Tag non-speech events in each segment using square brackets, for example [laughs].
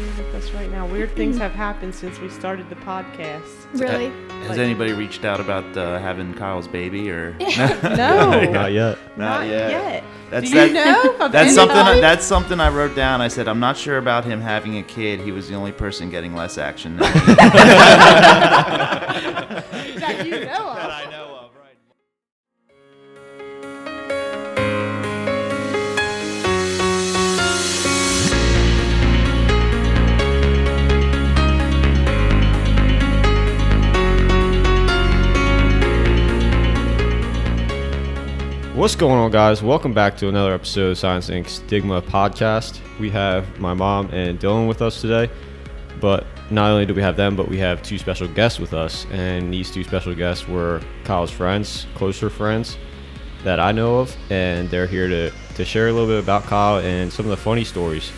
here with us right now. Weird things have happened since we started the podcast. [laughs] Really? Has Like- anybody reached out about uh, having Kyle's baby or? [laughs] [laughs] No, Not yet. not yet. That's Do you that- know? That's something. anybody? That's something I wrote down. I said I'm not sure about him having a kid. He was the only person getting less action. Than that you know of. What's going on, guys? Welcome back to another episode of Science Inc. Stigma podcast. We have my mom and Dylan with us today, but not only do we have them, but we have two special guests with us, and these two special guests were Kyle's friends, closer friends that I know of, and they're here to, to share a little bit about Kyle and some of the funny stories.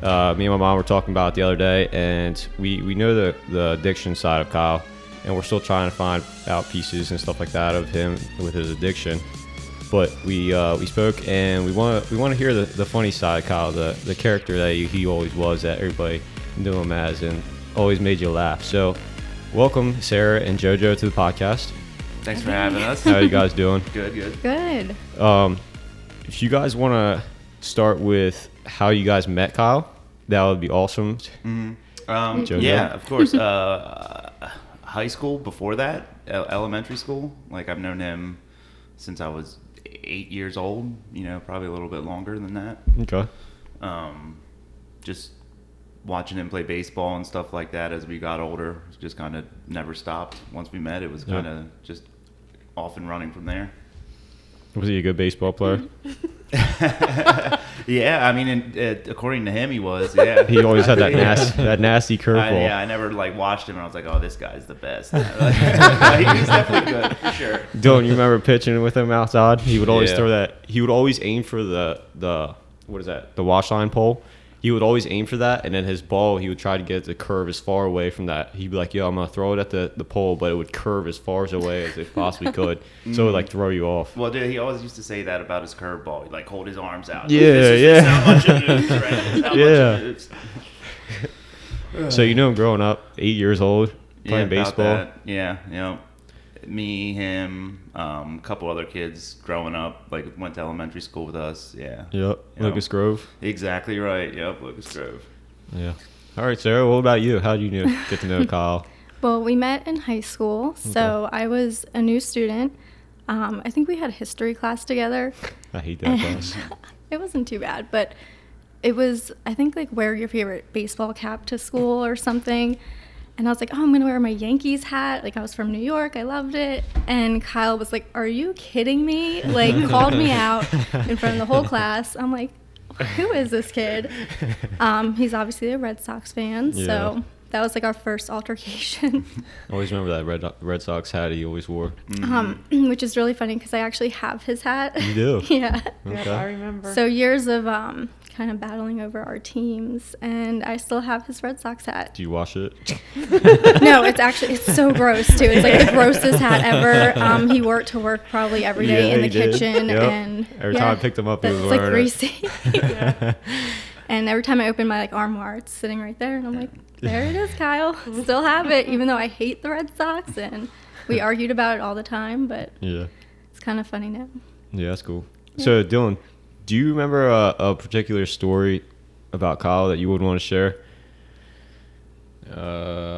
Uh, me and my mom were talking about it the other day, and we, we know the, the addiction side of Kyle, and we're still trying to find out pieces and stuff like that of him with his addiction but we uh, we spoke and we want to we want to hear the, the funny side, Kyle, the the character that he, he always was that everybody knew him as and always made you laugh. So, welcome Sarah and JoJo to the podcast. Thanks for having us. How you guys doing? [laughs] Good. Good. Good. Um, if you guys want to start with how you guys met Kyle, that would be awesome. Um, Jojo? yeah, of course. [laughs] Uh, high school before that, elementary school. Like I've known him since I was eight years old. You know, probably a little bit longer than that. Okay. um, just watching him play baseball and stuff like that as we got older just kind of never stopped once we met it was kind of just off and running from there Was he a good baseball player? [laughs] [laughs] yeah i mean and, uh, according to him he was yeah [laughs] He always had that [laughs] Yeah. nasty that nasty curveball. yeah, I never like watched him and I was like, "Oh, this guy's the best." He's definitely good, for sure. Don't you remember pitching with him outside? He would always Yeah. throw that. He would always aim for the the what is that? The wash line pole. He would always aim for that, and then his ball, he would try to get it to curve as far away from that. He'd be like, "Yo, I'm gonna throw it at the, the pole, but it would curve as far as away as it possibly could, [laughs] so it would like throw you off." Well, dude, he always used to say that about his curveball. He'd like hold his arms out. Yeah, This is yeah. How much it moves, right? This is how much [laughs] Yeah. [laughs] So you know him growing up, eight years old, playing about baseball. that. Yeah, you know, me, him, um, a couple other kids growing up, like went to elementary school with us. Yeah. Yep, You Lucas know, Grove. Exactly right. Yep, Lucas Grove. Yeah. All right, Sarah. What about you? How did you know, get to know [laughs] Kyle? Well, we met in high school, so I was a new student. Um, I think we had history class together. [laughs] I hate that [laughs] class. it wasn't too bad, but it was, I think, like wear your favorite baseball cap to school or something. And I was like, oh, I'm going to wear my Yankees hat. Like, I was from New York. I loved it. And Kyle was like, are you kidding me? Like, [laughs] called me out in front of the whole class. I'm like, who is this kid? [laughs] Um, he's obviously a Red Sox fan. Yeah. So that was like our first altercation. I [laughs] always remember that Red Red Sox hat he always wore. um, [clears throat] which is really funny because I actually have his hat. You do? yeah. Yep, Okay. I remember. So years of um, kind of battling over our teams, and I still have his Red Sox hat. Do you wash it? [laughs] no, it's actually it's so gross too. It's like the [laughs] grossest hat ever. Um, he wore it to work probably every day Yeah, in the kitchen, Yep. and Every yeah, time I picked him up, he was like wearing it. greasy. [laughs] and every time I open my like armoire, it's sitting right there, and I'm like, there it is, Kyle. Still have it, even though I hate the Red Sox, and we argued about it all the time. But Yeah. it's kind of funny now. Yeah, that's cool. So, Dylan, do you remember a, a particular story about Kyle that you would want to share? Uh,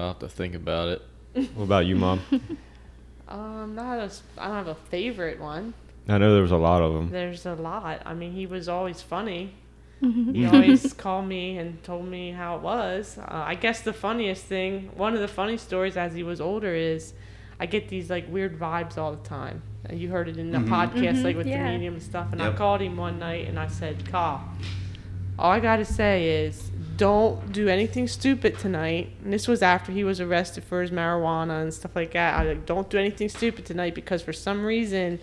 I'll have to think about it. [laughs] What about you, Mom? [laughs] um, not a, s- I don't have a favorite one. I know there was a lot of them. There's a lot. I mean, he was always funny. [laughs] He always called me and told me how it was. Uh, I guess the funniest thing, one of the funny stories as he was older is, I get these like weird vibes all the time. And you heard it in the podcast, like with yeah. the medium and stuff. And I called him one night and I said, "Carl, all I gotta say is don't do anything stupid tonight." And this was after he was arrested for his marijuana and stuff like that. I like, "Don't do anything stupid tonight because for some reason,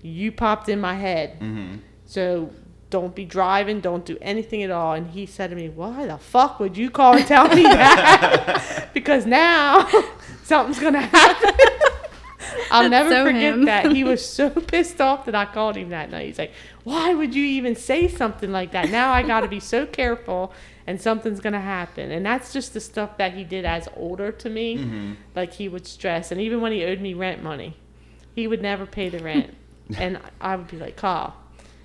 you popped in my head." Mm-hmm. So don't be driving, don't do anything at all. And he said to me, Why the fuck would you call and tell me that? [laughs] [laughs] because now [laughs] something's gonna happen. I'll never so forget him. that. He [laughs] was so pissed off that I called him that night. He's like, "Why would you even say something like that? Now I got to be so careful, and something's gonna happen." And that's just the stuff that he did as older to me. Mm-hmm. Like he would stress, and even when he owed me rent money, he would never pay the rent, [laughs] and I would be like, "Carl."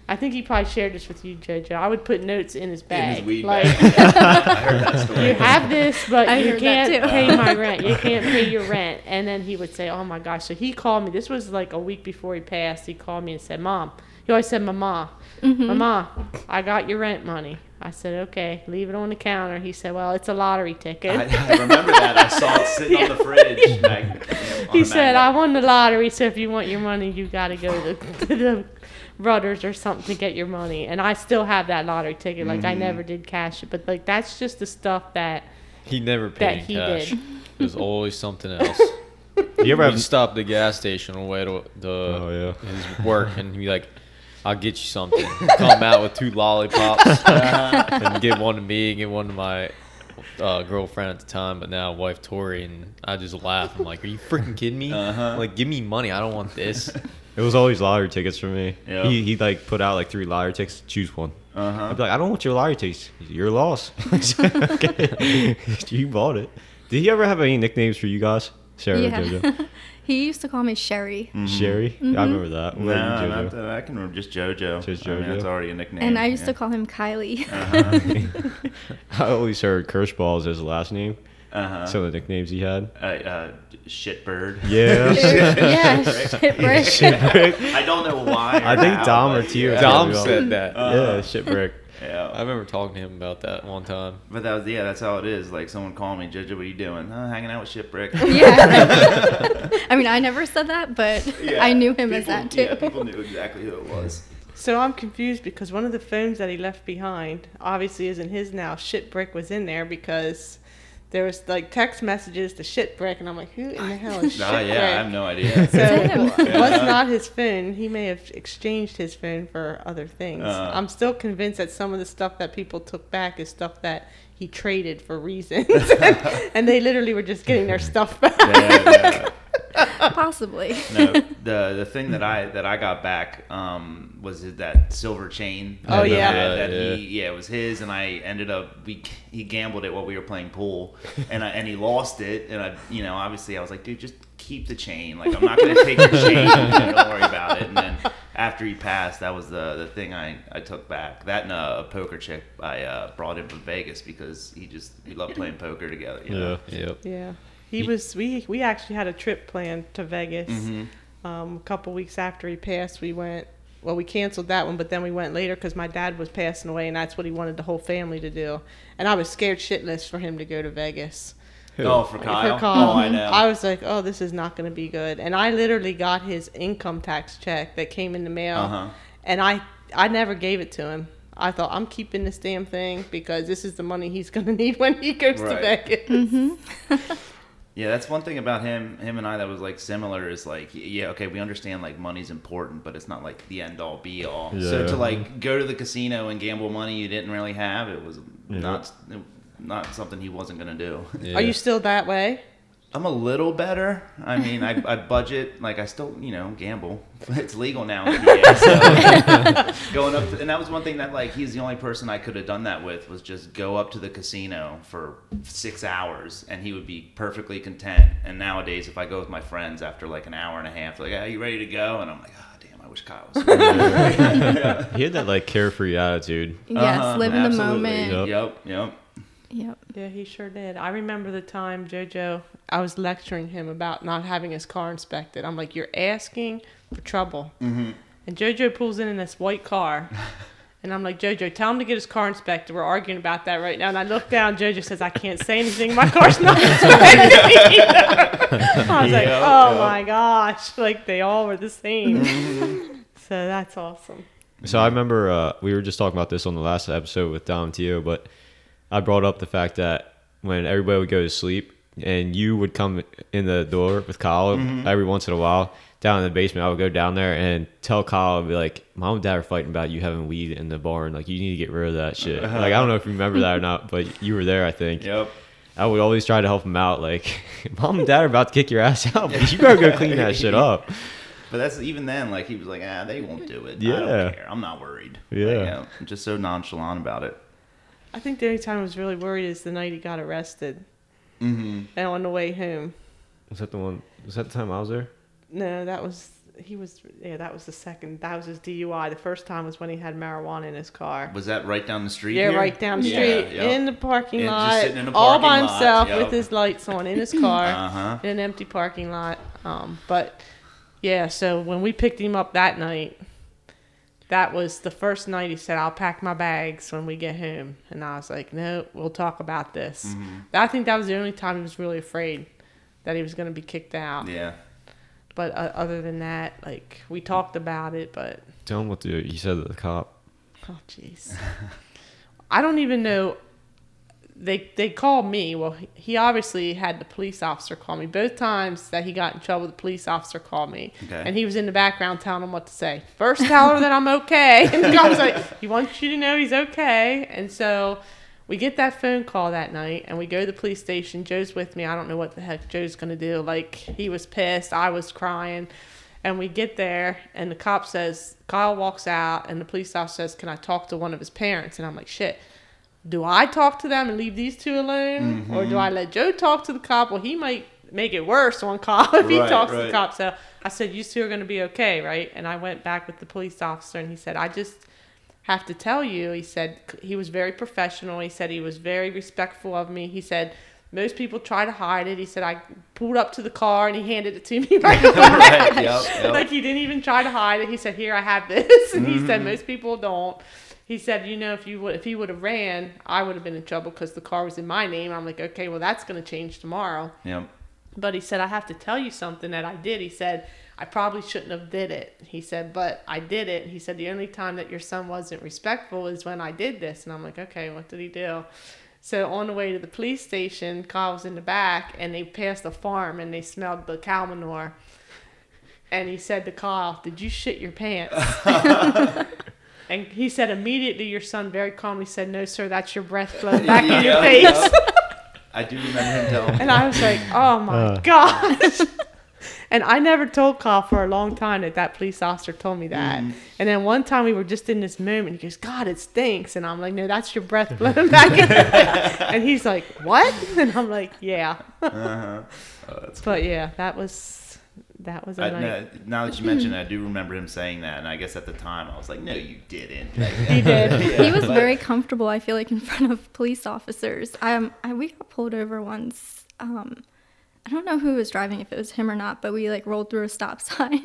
I think he probably shared this with you, JoJo. I would put notes in his In bag. his weed like, bag. [laughs] I heard that story. you have this, but I you can't pay my [laughs] rent. You can't pay your rent. And then he would say, "Oh my gosh!" So he called me. This was like a week before he passed. He called me and said, "Mom," he always said, "Mama, Mm-hmm. Mama, I got your rent money." I said, "Okay, leave it on the counter." He said, "Well, it's a lottery ticket." I, I remember that. I saw it sitting on the [laughs] fridge. mag- you know, on he a said, "I won the lottery, so if you want your money, you got to go to, to the Brothers or something to get your money." And I still have that lottery ticket. Like I Mm-hmm. never did cash it, but like that's just the stuff that He never that paid in he cash. did. [laughs] There's always something [laughs] else. Do you ever We'd have? stop the gas station on the way to the Oh, his work, and he'd be like, "I'll get you something." [laughs] Come out with two lollipops, and give one to me, and give one to my uh, girlfriend at the time, but now wife Tori, and I just laugh. I'm like, "Are you freaking kidding me? Uh-huh. Like, give me money. I don't want this." It was always lottery tickets for me. Yeah. He he like put out like three lottery tickets. Choose one. Uh-huh. I'd be like, I don't want your lottery tickets. Your loss. [laughs] okay. [laughs] you bought it. Did he ever have any nicknames for you guys? Sarah, Yeah. JoJo, [laughs] he used to call me Sherry. Sherry. I remember that. What No, about not that. I can remember just JoJo. Just I mean, that's already a nickname. And I used yeah. to call him Kylie. Uh-huh. I always heard Kirschball as his last name. Uh-huh. Some of the nicknames he had. uh, uh, shitbird. [laughs] Yeah. [laughs] [laughs] yeah, shit, I don't know why. I think how, Dom or but Tio Yeah. Dom Yeah. said that. Uh-huh. yeah, shitbrick. Yeah. I remember talking to him about that one time. But that was yeah. That's how it is. Like someone called me, JoJo, what are you doing? Oh, hanging out with Shitbrick. yeah. I mean, I never said that, but Yeah. I knew him as that too. Yeah, people knew exactly who it was. So I'm confused because one of the phones that he left behind obviously isn't his now. Shitbrick was in there because there was like text messages to Shitbrick, and I'm like, who in the hell is Nah, Shitbrick? yeah, I have no idea. [laughs] So it was not his phone. He may have exchanged his phone for other things. Uh. I'm still convinced that some of the stuff that people took back is stuff that he traded for reasons, [laughs] [laughs] and they literally were just getting their stuff back. Yeah, yeah. [laughs] Possibly. [laughs] no, the the thing that I that I got back um, was that silver chain. Oh, that yeah. had, that Yeah. he yeah it was his, and I ended up we he gambled it while we were playing pool, [laughs] and I, and he lost it, and I you know obviously I was like dude just keep the chain like I'm not gonna take your chain, don't worry about it. And then after he passed, that was the the thing I I took back. That and a, a poker chip I uh, brought him from Vegas because he just we loved playing poker together. You know? Yeah. Yep. Yeah, he was. We we actually had a trip planned to Vegas. Mm-hmm. Um, a couple weeks after he passed, we went. Well, we canceled that one, but then we went later because my dad was passing away, and that's what he wanted the whole family to do. And I was scared shitless for him to go to Vegas. Oh, for Kyle. For Kyle. Oh, I know. I was like, oh, this is not going to be good. And I literally got his income tax check that came in the mail, Uh-huh. and I I never gave it to him. I thought I'm keeping this damn thing because this is the money he's going [laughs] to need when he goes Right. to Vegas. [laughs] Yeah, that's one thing about him, him and I that was like similar is like, yeah, okay, we understand like money's important, but it's not like the end all be all. So to like go to the casino and gamble money you didn't really have, it was Yeah. not not something he wasn't gonna do. Are you still that way? I'm a little better. I mean, I, I budget like I still, you know, gamble. [laughs] It's legal now. in PA, so [laughs] going up, to, and that was one thing that like he's the only person I could have done that with was just go up to the casino for six hours, and he would be perfectly content. And nowadays, if I go with my friends after like an hour and a half, they're like, "Are you ready to go?" And I'm like, "Ah, damn, I wish Kyle was." here." [laughs] He had that like carefree attitude. Yes, Uh-huh, live in the moment. Yep. Yep, yep. Yep. Yeah, he sure did. I remember the time JoJo, I was lecturing him about not having his car inspected. I'm like, you're asking for trouble. Mm-hmm. And JoJo pulls in in this white car. [laughs] And I'm like, JoJo, tell him to get his car inspected. We're arguing about that right now. And I look down, JoJo says, I can't say anything. My car's not [laughs] inspected either. [laughs] I was like, oh yeah. my gosh. Like, they all were the same. Mm-hmm. so that's awesome. So I remember uh, we were just talking about this on the last episode with Dom and Tio, but I brought up the fact that when everybody would go to sleep and you would come in the door with Kyle Mm-hmm. every once in a while down in the basement, I would go down there and tell Kyle, I'd be like, Mom and Dad are fighting about you having weed in the barn. Like, you need to get rid of that shit. Like, I don't know if you remember that or not, but you were there, I think. Yep. I would always try to help him out. Like, [laughs] mom and dad are about to kick your ass out, but you better go clean that shit up. [laughs] But that's even then, like he was like, ah, they won't do it. I Yeah. don't care. I'm not worried. Like, Yeah. you know, just so nonchalant about it. I think the only time I was really worried is the night he got arrested Mm-hmm. and on the way home. Was that the one? Was that the time I was there? No, that was he was yeah, that was the second. That was his DUI. The first time was when he had marijuana in his car. Was that right down the street? Yeah, here? right down the street yeah. in the parking And just lot, sitting in a all by lot, himself yep. with his lights on in his [coughs] car Uh-huh. in an empty parking lot. Um, but yeah, so when we picked him up that night, that was the first night he said, "I'll pack my bags when we get home," and I was like, "No, we'll talk about this." Mm-hmm. I think that was the only time he was really afraid that he was going to be kicked out. Yeah. But uh, other than that, like we talked about it, but Tell him what to, he said to the cop. Oh jeez. [laughs] I don't even know. They they called me. Well, he- obviously had the police officer call me both times that he got in trouble. The police officer called me, Okay. and he was in the background telling him what to say. First, tell her that I'm okay, [laughs] and the guy was like, "He wants you to know he's okay." And so we get that phone call that night, and we go to the police station. Joe's with me. I don't know what the heck Joe's gonna do. Like he was pissed. I was crying. And we get there, and the cop says, Kyle walks out, and the police officer says, Can I talk to one of his parents? And I'm like, Shit, do I talk to them and leave these two alone? Or do I let Joe talk to the cop? Well, he might make it worse on Kyle [laughs] if he Right, talks to the cop. So I said, You two are going to be okay, right? And I went back with the police officer, and he said, I just have to tell you, he said, he was very professional. He said, he was very respectful of me. He said, most people try to hide it. He said, I pulled up to the car and he handed it to me [laughs] [laughs] right away. Right, yep, yep. like he didn't even try to hide it. He said, "Here, I have this," and he Mm-hmm. said, "Most people don't." He said, "You know, if you would, if he would have ran, I would have been in trouble because the car was in my name." I'm like, "Okay, well, that's going to change tomorrow." Yep. But he said, "I have to tell you something that I did." He said, "I probably shouldn't have did it." He said, "But I did it." He said, "The only time that your son wasn't respectful is when I did this." And I'm like, "Okay, what did he do?" So on the way to the police station, Kyle was in the back, and they passed a farm, and they smelled the cow manure. And he said to Kyle, "Did you shit your pants?" [laughs] [laughs] and he said immediately, your son very calmly said, "No, sir, that's your breath blowing [laughs] back in your Yep, face." yep. I do remember him telling me. And I was like, "Oh my Uh. gosh!" [laughs] and I never told Kyle for a long time that that police officer told me that. Mm-hmm. And then one time we were just in this moment. He goes, "God, it stinks," and I'm like, "No, that's your breath blowing back." in your [laughs] face." and he's like, "What?" And I'm like, "Yeah." Uh-huh. Oh, that's But yeah, that was that was a I, night. no, now that you mention it, I do remember him saying that, and I guess at the time I was like, "No, you didn't." [laughs] He did. [laughs] yeah, he was but- very comfortable. I feel like in [laughs] front of police officers. Um, I, we got pulled over once. Um, I don't know who was driving, if it was him or not, but we like rolled through a stop sign,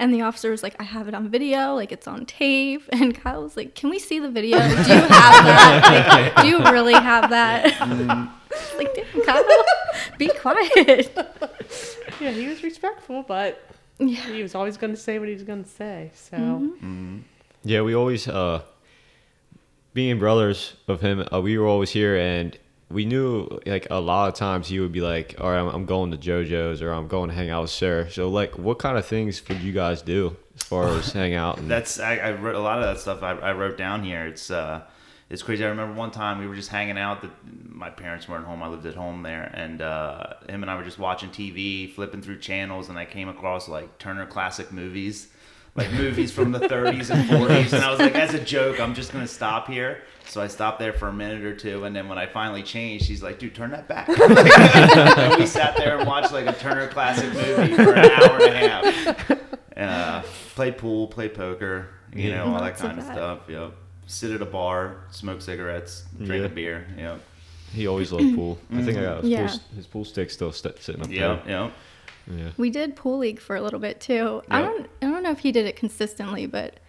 and the officer was like, "I have it on video, like it's on tape." And Kyle was like, "Can we see the video? Do you have that? Like, do you really have that?" [laughs] Like, damn, Kyle, be quiet. [laughs] Yeah, he was respectful, but Yeah. he was always going to say what he was going to say. So Mm-hmm. Yeah, we always, uh, being brothers of him, uh, we were always here, and we knew like a lot of times he would be like, "All right, I'm, I'm going to JoJo's, or I'm going to hang out with Sarah." So, like, what kind of things would you guys do as far as [laughs] hang out? And, That's I, I wrote a lot of that stuff. I, I wrote down here. It's uh, it's crazy. I remember one time we were just hanging out. That my parents weren't home. I lived at home there, and uh, him and I were just watching TV, flipping through channels, and I came across like Turner Classic Movies, like movies from the [laughs] 30s and 40s. And I was like, as a joke, I'm just gonna stop here. So I stopped there for a minute or two, and then when I finally changed, she's like, "Dude, turn that back." [laughs] and we sat there and watched like a Turner Classic movie for an hour and a half uh, play pool, play poker, you know, all that kind of that. stuff. Yep. Sit at a bar, smoke cigarettes, drink Yeah. a beer. Yeah. he always loved pool. I think I got his, Yeah. pool, his pool stick still st- sitting up Yep. Yep. there. Yeah. Yeah. We did pool league for a little bit too. I don't I don't know if he did it consistently, but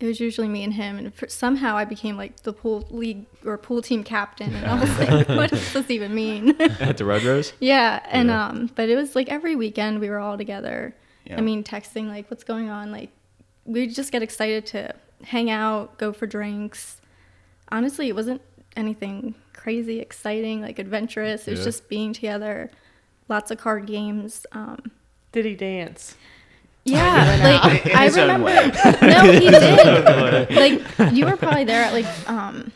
it was usually me and him. And for, somehow I became like the pool league or pool team captain, and I was like, "What does this even mean?" [laughs] At the Red Rose. [laughs] yeah, and Yeah. um, but it was like every weekend we were all together. Yeah. I mean, texting like, "What's going on?" Like, we just get excited to hang out, go for drinks. Honestly, it wasn't anything crazy, exciting, like adventurous. It was Yeah. just being together. Lots of card games. Um, did he dance? yeah, [laughs] like In I his own remember. way. [laughs] No, he [laughs] did. like you were probably there at like um,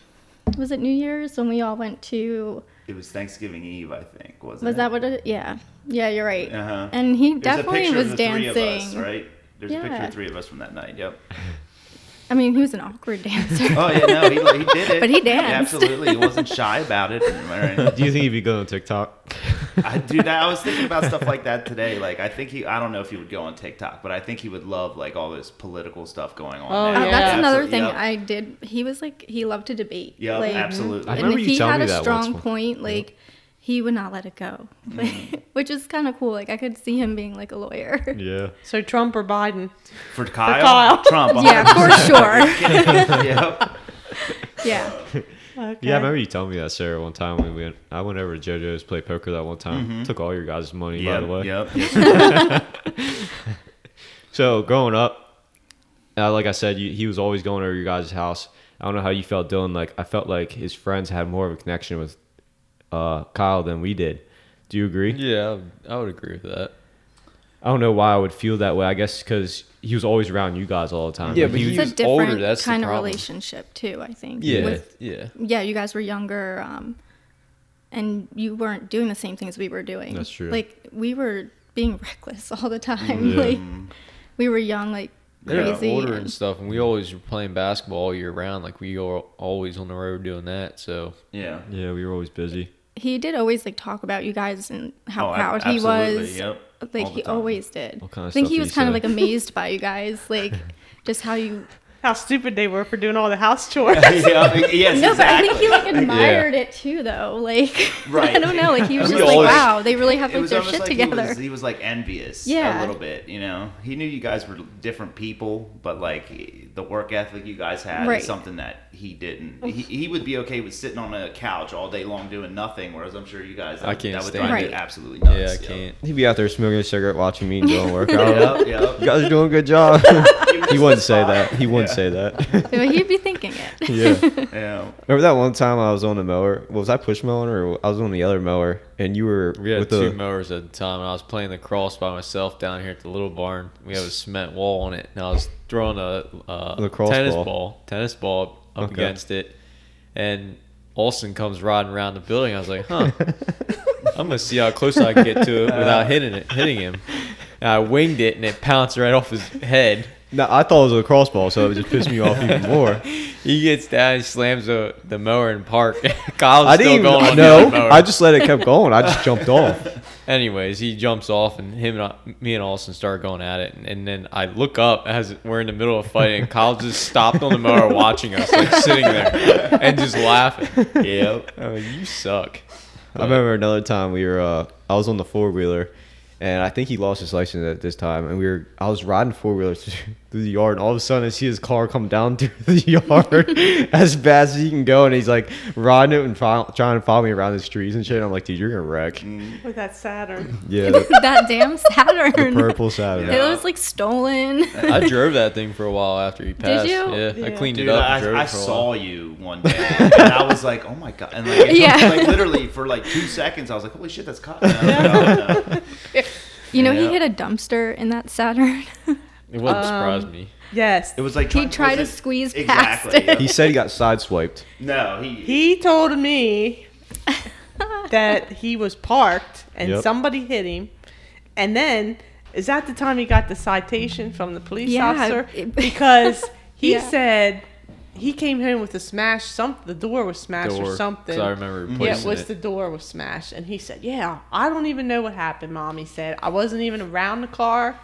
was it New Year's when we all went to? It was Thanksgiving Eve, I think. Wasn't it? Was it? that what it? Yeah, yeah, you're right. Uh-huh. And he There's definitely picture was of the three dancing. of us, right? There's a picture of three of us from that night. Yep. I mean, he was an awkward [laughs] dancer. Oh yeah, no, he, he did it. But he danced. Absolutely, he wasn't shy about it. [laughs] Do you think he'd be good on TikTok? I, dude, I was thinking about stuff like that today. Like, I think he, I don't know if he would go on TikTok, but I think he would love like all this political stuff going on. Oh, now. Uh, yeah. That's another thing yep. I did. He was like he loved to debate. Yep, like, absolutely. I And remember if you he telling had me a that strong once. point, like he would not let it go, Mm. [laughs] which is kind of cool. Like I could see him being like a lawyer. [laughs] Yeah. So Trump or Biden? For Kyle, Kyle. [laughs] Trump. yeah, for sure. yep. Yeah. Okay. Yeah, I remember you telling me that, Sarah, one time when we went. I went over to JoJo's to play poker that one time. Took all your guys' money, Yep. by the way. Yep. Yes. So growing up, uh, like I said, you, he was always going over your guys' house. I don't know how you felt, Dylan. Like I felt like his friends had more of a connection with uh, Kyle than we did. Do you agree? Yeah, I would, agree with that. I don't know why I would feel that way. I guess because he was always around you guys all the time. Yeah, Like, but he he was, It's a was older, different that's the kind of relationship too. I think. Yeah, With, yeah. yeah, you guys were younger, um, and you weren't doing the same things we were doing. That's true. Like we were being [laughs] reckless all the time. Yeah. [laughs] Like we were young, like They were crazy. older and- and stuff, and we always were playing basketball all year round. Like we were always on the road doing that. So Yeah. yeah, we were always busy. He did always like talk about you guys and how Oh, ab- proud he was. yep, Like he time. always did. Kind of I think he was he kind of like amazed by you guys, like [laughs] just how you. How stupid they were for doing all the house [laughs] chores. yeah. Yes. No, but I think he like admired it too, though. Like Right. [laughs] I don't know, like he was We just like, wow, they really have it like was their almost shit like together. He was, he was like envious yeah. a little bit, you know. He knew you guys were different people, but like the work ethic you guys had Right. is something that he didn't. He, he would be okay with sitting on a couch all day long doing nothing, whereas I'm sure you guys that, I can't that would stand drive it. you absolutely nuts. yeah, I can't. He'd be out there smoking a cigarette, watching me and Dylan work [laughs] out. Yep, yep. You guys are doing a good job. he wouldn't say that. He wouldn't Yeah. Say that. [laughs] But he'd be thinking it. [laughs] yeah. Yeah. Remember that one time I was on the mower? Was I push mowing or I was on the other mower and you were We had with two the mowers at the time, and I was playing the cross by myself down here at the little barn. We have a cement wall on it, and I was throwing a uh, Lacrosse tennis ball. ball. tennis ball up Okay. against it, and Austin comes riding around the building. I was like, "Huh, [laughs] I'm gonna see how close I can get to it without hitting it, hitting him." And I winged it, and it pounced right off his head. No, I thought it was a crossball, so it just pissed me off even more. [laughs] He gets down, he slams the, the mower in park. [laughs] Kyle's I still didn't going even on the know. other mower. I just let it kept going. I just jumped off. [laughs] Anyways, he jumps off, and him and I, me and Austin start going at it, and, and then I look up as we're in the middle of fighting, and Kyle just stopped on the mower watching us, like sitting there and just laughing. Yep. I mean, you suck. I remember another time we were. Uh, I was on the four wheeler, and I think he lost his license at this time. And we were. I was riding four wheeler through the yard, and all of a sudden I see his car come down [laughs] through the yard [laughs] as fast as he can go, and he's like riding it and fo- trying to follow me around the streets and shit. And I'm like, dude, you're gonna wreck. Mm. With that Saturn. Yeah, [laughs] the, that damn Saturn. the purple Saturn. It was like stolen. I drove that thing for a while after he passed. Did you? Yeah, I cleaned Dude, it up I, drove I it for saw you one day, and I was like, "Oh my god!" And like, took, Yeah. like literally for like two seconds, I was like, "Holy shit, that's Kyle!" And I was like, "Oh, no." You know, Yeah. he hit a dumpster in that Saturn. It wouldn't Um, surprise me. Yes. It was like He tried to it- squeeze past [laughs] exactly. it. He said he got sideswiped. No, he. He told me [laughs] that he was parked and Yep. somebody hit him. And then, is that the time he got the citation from the police Yeah, officer? it- [laughs] Because he Yeah. said he came home with a smash. Some the door was smashed Door, or 'cause something. I remember Yeah, replacing it was it. the door was smashed, and he said, "Yeah, I don't even know what happened." Mom, he said, "I wasn't even around the car,"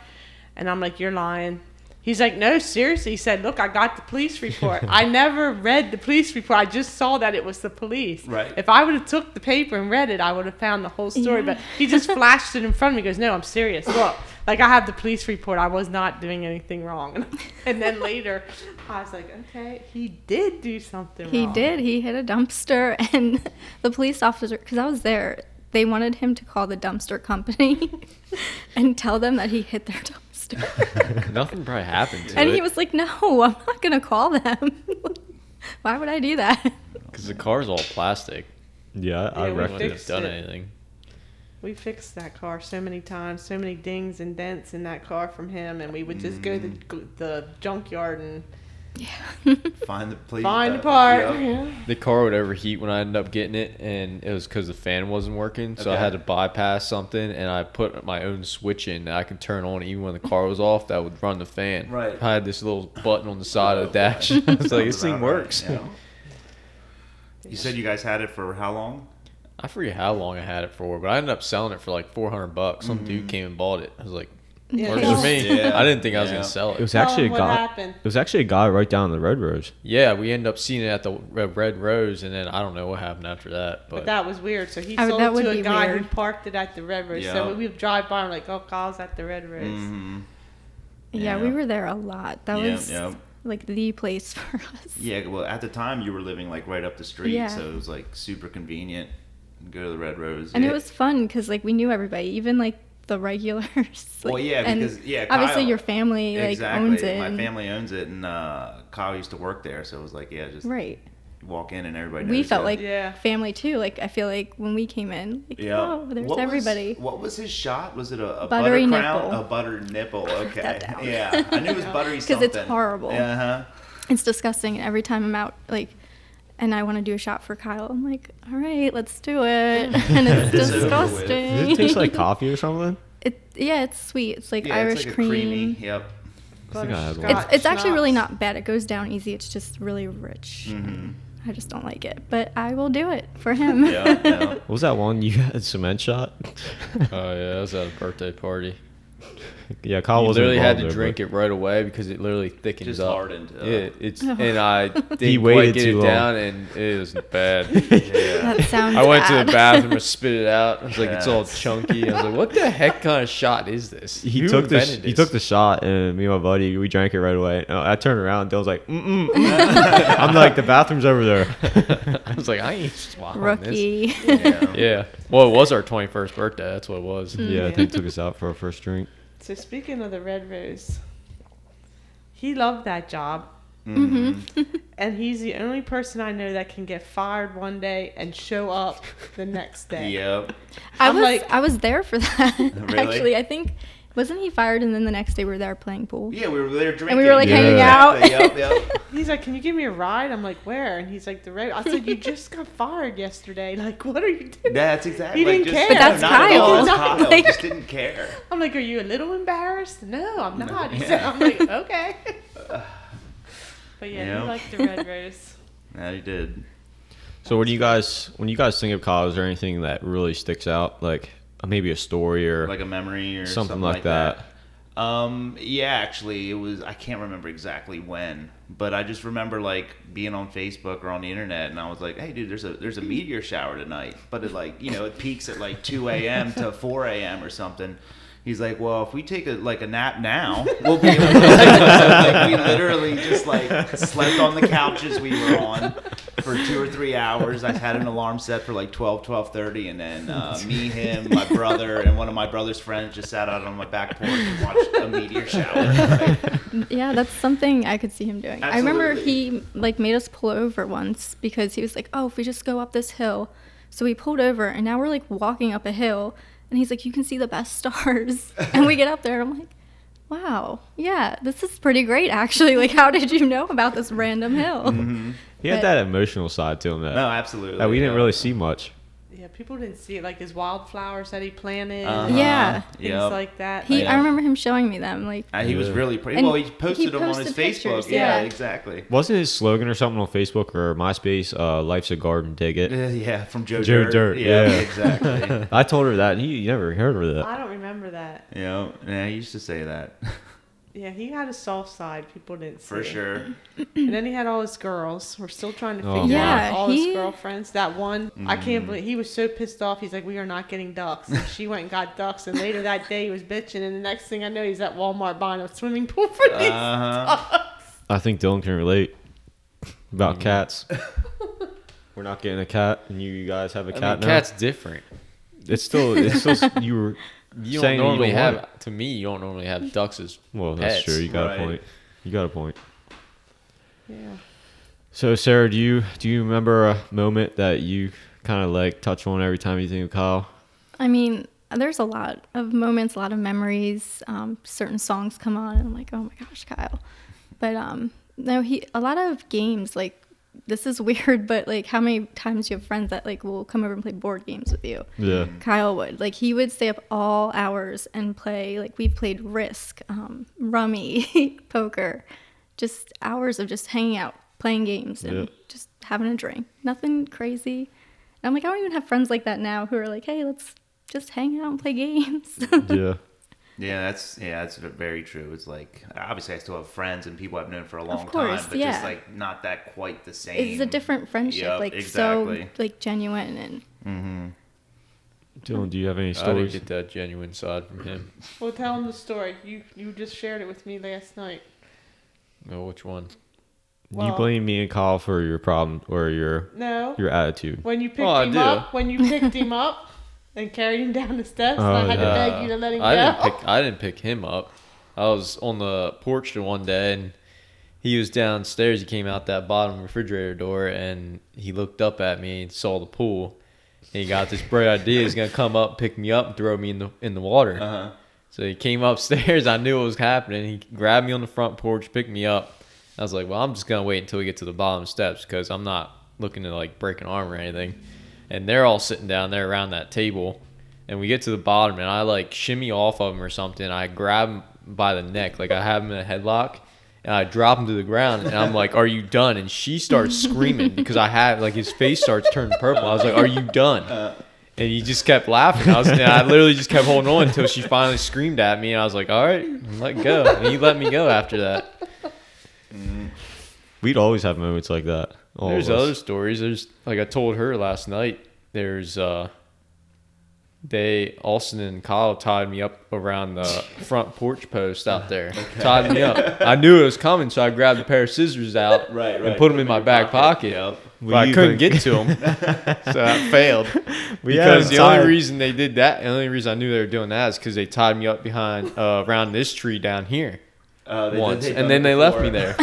and I'm like, "You're lying." He's like, "No, seriously." He said, "Look, I got the police report. I [laughs] never read the police report. I just saw that it was the police. Right. If I would have took the paper and read it, I would have found the whole story. Yeah. But he just [laughs] flashed it in front of me. He goes, "No, I'm serious. Look, like I have the police report. I was not doing anything wrong." [laughs] And then later, I was like, "Okay, he did do something wrong. He wrong." did. He hit a dumpster, and the police officer, because I was there, they wanted him to call the dumpster company and tell them that he hit their dumpster. [laughs] Nothing probably happened to and it he was like, "No, I'm not gonna call them. [laughs] Why would I do that?" because the car's all plastic. Yeah, I, I Yeah, we wrecked Wouldn't it. fixed have done it. anything. We fixed that car so many times, so many dings and dents in that car from him, and we would just go to the, mm. the junkyard and Find the place. Find uh, the part. yep. Yeah. The car would overheat when I ended up getting it, and it was because the fan wasn't working. So I had to bypass something, and I put my own switch in that I could turn on even when the car was off. That would run the fan. Right. I had this little button on the side of the dash. [laughs] I was like, this thing about right, works. yeah. You said you guys had it for how long? I forget how long I had it for, but I ended up selling it for like 400 bucks. Some Mm. dude came and bought it. I was like, Yeah, works tell for me. Yeah. I didn't think I was Yeah. gonna sell It it. was Tell actually a what guy. happened. It was actually a guy right down the Red Rose. Yeah, we end up seeing it at the Red Red Rose, and then I don't know what happened after that. But But, that was weird. So he I would- sold that to would a be guy weird. who parked it at the Red Rose. Yeah. So we would drive by and like, oh, Kyle's at the Red Rose. Mm-hmm. Yeah, we were there a lot. That Yeah, was yeah. like the place [laughs] for us. Yeah, well, at the time you were living like right up the street, Yeah. so it was like super convenient. Go to the Red Rose, And yeah. it was fun because like we knew everybody, even like the regulars. [laughs] like, Well, yeah, and because- yeah, obviously your family like exactly. owns it. My and- family owns it, and uh, Kyle used to work there, so it was like, yeah, just Right. walk in and everybody. We felt you. like Yeah. family too. Like I feel like when we came in, like Yeah. oh, there's What was- everybody. what was his shot? Was it a, a Buttery butter crown? nipple. A butter nipple. [laughs] Okay. Yeah, I knew it was [laughs] buttery something. Because it's horrible. Uh huh. It's disgusting. And every time I'm out, like, and I want to do a shot for Kyle, I'm like, all right, let's do it. [laughs] [laughs] And it's It's over with. Does disgusting. it taste like [laughs] coffee or something? It yeah, it's sweet. It's like Yeah, Irish it's like a cream. creamy. Yep. I think I had one. It's it's actually really not bad. It goes down easy. It's just really rich. Mm-hmm. I just don't like it, but I will do it for him. Yeah. yeah. What was that one you had cement shot? oh yeah, I was at a birthday party. [laughs] yeah, Kyle you wasn't literally had to there, drink it right away because it literally thickens Just up. hardened, uh. Yeah, it's [laughs] and I didn't He quite get it long. down, and it was bad. [laughs] Yeah. That sounds. I went to the bathroom and spit it out. I was like, it's all chunky. I was like, what the heck kind of shot is this? He Who took the invented he took the shot and me and my buddy we drank it right away. Uh, I turned around, Dylan's like, mm mm. I'm like, the bathroom's over there. I was like, I ain't swallowing rookie. Yeah. This. Yeah. Well, it was our 21st birthday. That's what it was. yeah, I Yeah. think took us out for our first drink. So speaking of the Red Rose, he loved that job. Mm-hmm. [laughs] And he's the only person I know that can get fired one day and show up the next day. Yep. I I'm was like- I was there for that. [laughs] Really? Actually, I think wasn't he fired and then the next day we were there playing pool. Yeah, we were there drinking. And we were like Yeah. hanging out. Exactly, Yep. Yep. [laughs] He's like, "Can you give me a ride?" I'm like, "Where?" And he's like, "The Red." I said, "You [laughs] just got fired yesterday. Like, what are you doing?" That's exactly. He like, didn't just, care. But that's not at all. It's Kyle. Kyle. Like- just didn't care. I'm like, "Are you a little embarrassed?" No, I'm not. He [laughs] Yeah. said, "I'm like, okay." But yeah, Yeah. he liked the Red Rose. Yeah, he did. So when you guys when you guys think of Kyle, or anything that really sticks out? Like maybe a story or Like a memory or Something something, like like, that. that. Um, yeah, actually, it was. I can't remember exactly when, but I just remember like being on Facebook or on the internet, and I was like, "Hey, dude, there's a there's a meteor shower tonight," but it like you know it peaks at like 2 a.m. to 4 a.m. or something. He's like, "Well, if we take a like a nap now, [laughs] we'll be able to." like, we literally just like slept on the couches we were on for two or three hours. I had an alarm set for like 12, 12.30, and then uh, [laughs] me, him, my brother, and one of my brother's friends just sat out on my back porch and watched a meteor shower. Like, [laughs] Yeah, that's something I could see him doing. I remember he like made us pull over once because he was like, "Oh, if we just go up this hill." So we pulled over and now we're like walking up a hill and he's like, "You can see the best stars." [laughs] and we get up there and I'm like, "Wow. Yeah, this is pretty great actually. Like how did you know about this random hill?" Mm-hmm. he had that emotional side to him that, no, absolutely. that we didn't really see much. Yeah, people didn't see it, like his wildflowers that he planted, Uh-huh. Yeah. things Yep. like that. He Yeah. I remember him showing me them like Uh, he was really pretty. And Well, he posted he them on his posted Facebook. yeah. yeah. exactly. Wasn't his slogan or something on Facebook or MySpace? Uh, Life's a garden, dig it. Uh, yeah, from Joe, Joe Dirt. Dirt, Yeah, yeah. exactly. [laughs] I told her that, and he never heard of that. I don't remember that. yeah, yeah, he used to say that [laughs] Yeah, he had a soft side. People didn't see. for sure. [clears throat] And then he had all his girls. We're still trying to Oh, figure Yeah, out all he- his girlfriends. That one, I Mm. can't believe he was so pissed off. He's like, "We are not getting ducks." And she went and got ducks. And later that day, he was bitching. And the next thing I know, he's at Walmart buying a swimming pool for these Uh-huh. ducks. I think Dylan can relate about Mm-hmm. cats. [laughs] We're not getting a cat, and you guys have a I cat mean, now. cat's different. It's still, it's still. [laughs] You were You don't that normally don't want have. To me, you don't normally have ducks as Well, that's true. You got Right. a point. You got a point. Yeah. So, Sarah, do you do you remember a moment that you kind of like touch on every time you think of Kyle? I mean, there's a lot of moments, a lot of memories. Um, certain songs come on, and I'm like, oh my gosh, Kyle. But um, No, he a lot of games like this is [laughs] weird, but like how many times you have friends that like will come over and play board games with you? Yeah. Kyle would like he would stay up all hours and play like we've played Risk, um, Rummy, [laughs] poker, just hours of just hanging out, playing games, and Yeah. just having a drink. Nothing crazy. And I'm like I don't even have friends like that now who are like, hey, let's just hang out and play games. [laughs] Yeah. Yeah, that's yeah, that's very true. It's like obviously I still have friends and people I've known for a long course, time, but yeah. just like not that quite the same. it's a different friendship, Yep, like exactly. so like genuine and Mm-hmm. Dylan, do you have any stories? I didn't get that genuine side from him. Well, tell him the story. You you just shared it with me last night. No, which one? you blame me and Kyle for your problem or your No. your attitude. When you picked Oh, I him do. up, when you picked him up and carried him down the steps, and I Oh, had to Uh, beg you to let him I go. didn't pick. I didn't pick him up. I was on the porch the one day, and he was downstairs. He came out that bottom refrigerator door, and he looked up at me and saw the pool. And he got this bright idea. He's gonna come up, pick me up, and throw me in the in the water. Uh-huh. So he came upstairs. I knew what was happening. He grabbed me on the front porch, picked me up. I was like, "Well, I'm just gonna wait until we get to the bottom steps because I'm not looking to like break an arm or anything." And they're all sitting down there around that table, and we get to the bottom, and I like shimmy off of him or something. I grab him by the neck, like I have him in a headlock, and I drop him to the ground, and I'm like, "Are you done?" And she starts screaming because I have like his face starts turning purple. I was like, "Are you done?" And he just kept laughing. I was, and I literally just kept holding on until she finally screamed at me, and I was like, "All right, let go." And he let me go after that. We'd always have moments like that. All There's other stories. There's like I told her last night. There's uh, they Austin and Kyle tied me up around the front porch post out there. [laughs] Tied me up. I knew it was coming, so I grabbed a pair of scissors out Right, and right. put them in my back pocket. Yep. But I couldn't think- get to them, [laughs] so that failed. [laughs] We because the tied- only reason they did that, the only reason I knew they were doing that is because they tied me up behind uh, around this tree down here Uh, they- once, they've and then they left me there.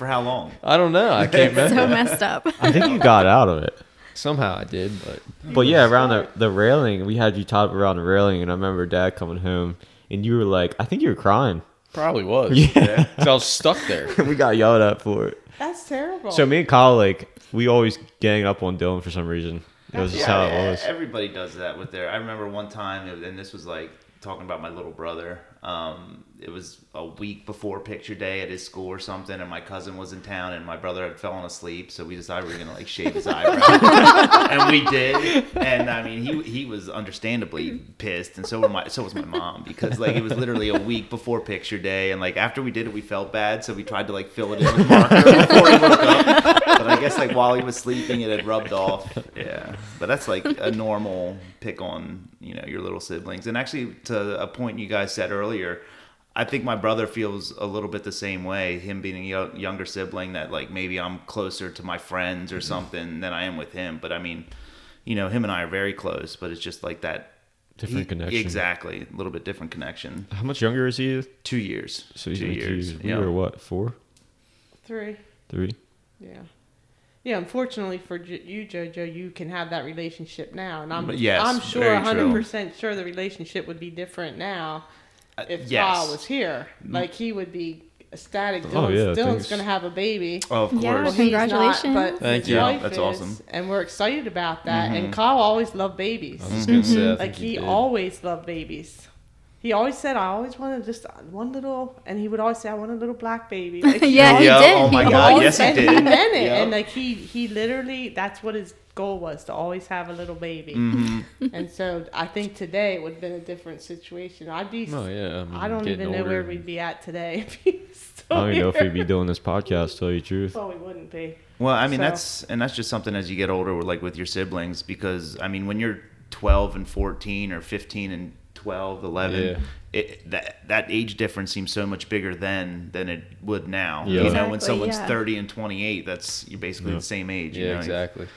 For how long? I don't know. I can't [laughs] remember. so messed up. I think you got out of it. Somehow I did, but But yeah, around the, the railing, we had you tied up around the railing, and I remember Dad coming home, and you were like, I think you were crying. probably was. Yeah. 'Cause I was stuck there. [laughs] we got yelled at for it. That's terrible. So me and Kyle, like, we always gang up on Dylan for some reason. It was just how it was. Everybody does that with their. I remember one time, and this was like talking about my little brother. Um, it was a week before picture day at his school or something, and my cousin was in town, and my brother had fallen asleep, so we decided we were gonna like shave his [laughs] eyebrow, and we did. And I mean, he he was understandably pissed, and so were my so was my mom because like it was literally a week before picture day, and like after we did it, we felt bad, so we tried to like fill it in with marker before he woke up. But I guess like while he was sleeping, it had rubbed off. Yeah, but that's like a normal pick on you know your little siblings. And actually, to a point you guys said earlier, I think my brother feels a little bit the same way. Him being a younger sibling, that like maybe I'm closer to my friends or mm-hmm. something than I am with him. But I mean, you know, him and I are very close. But it's just like that Different he- connection. Exactly, a little bit different connection. How much younger is he? Two years. So he's two years. two- We yeah. were what, four? Three. Three? Yeah. Yeah, unfortunately for you, JoJo, you can have that relationship now, and I'm yes, I'm sure, 100 percent sure the relationship would be different now Uh, if yes. Kyle was here. Mm. Like he would be ecstatic. Oh, Dylan's, Oh, yeah, Dylan's gonna have a baby. Oh, of course. Yeah, Well, Congratulations. Not, but Thank you. wife That's is, awesome. and we're excited about that. And mm-hmm. Kyle always loved babies. I was just gonna say, I mm-hmm. Like think he did. always loved babies. He always said, "I always wanted just one little," and he would always say, "I want a little black baby." [laughs] Like, yeah, he Yeah, did. oh my He God, always- yes, he and did. he meant it, Yeah. and like he he literally that's what his goal was to always have a little baby. Mm-hmm. And so I think today it would have been a different situation. I'd be. Oh yeah. I'm I don't getting even know older. where we'd be at today if he was still I don't even know if here. we'd be doing this podcast, tell you the truth. Oh, we wouldn't be. Well, I mean So- that's and that's just something as you get older, like with your siblings, because I mean when you're 12 and 14 or 15 and 12, 11, Yeah. it, that that age difference seems so much bigger then than it would now. Yeah. You know, when someone's yeah. 30 and 28, that's you're basically Yeah. the same age. you Yeah, know? exactly.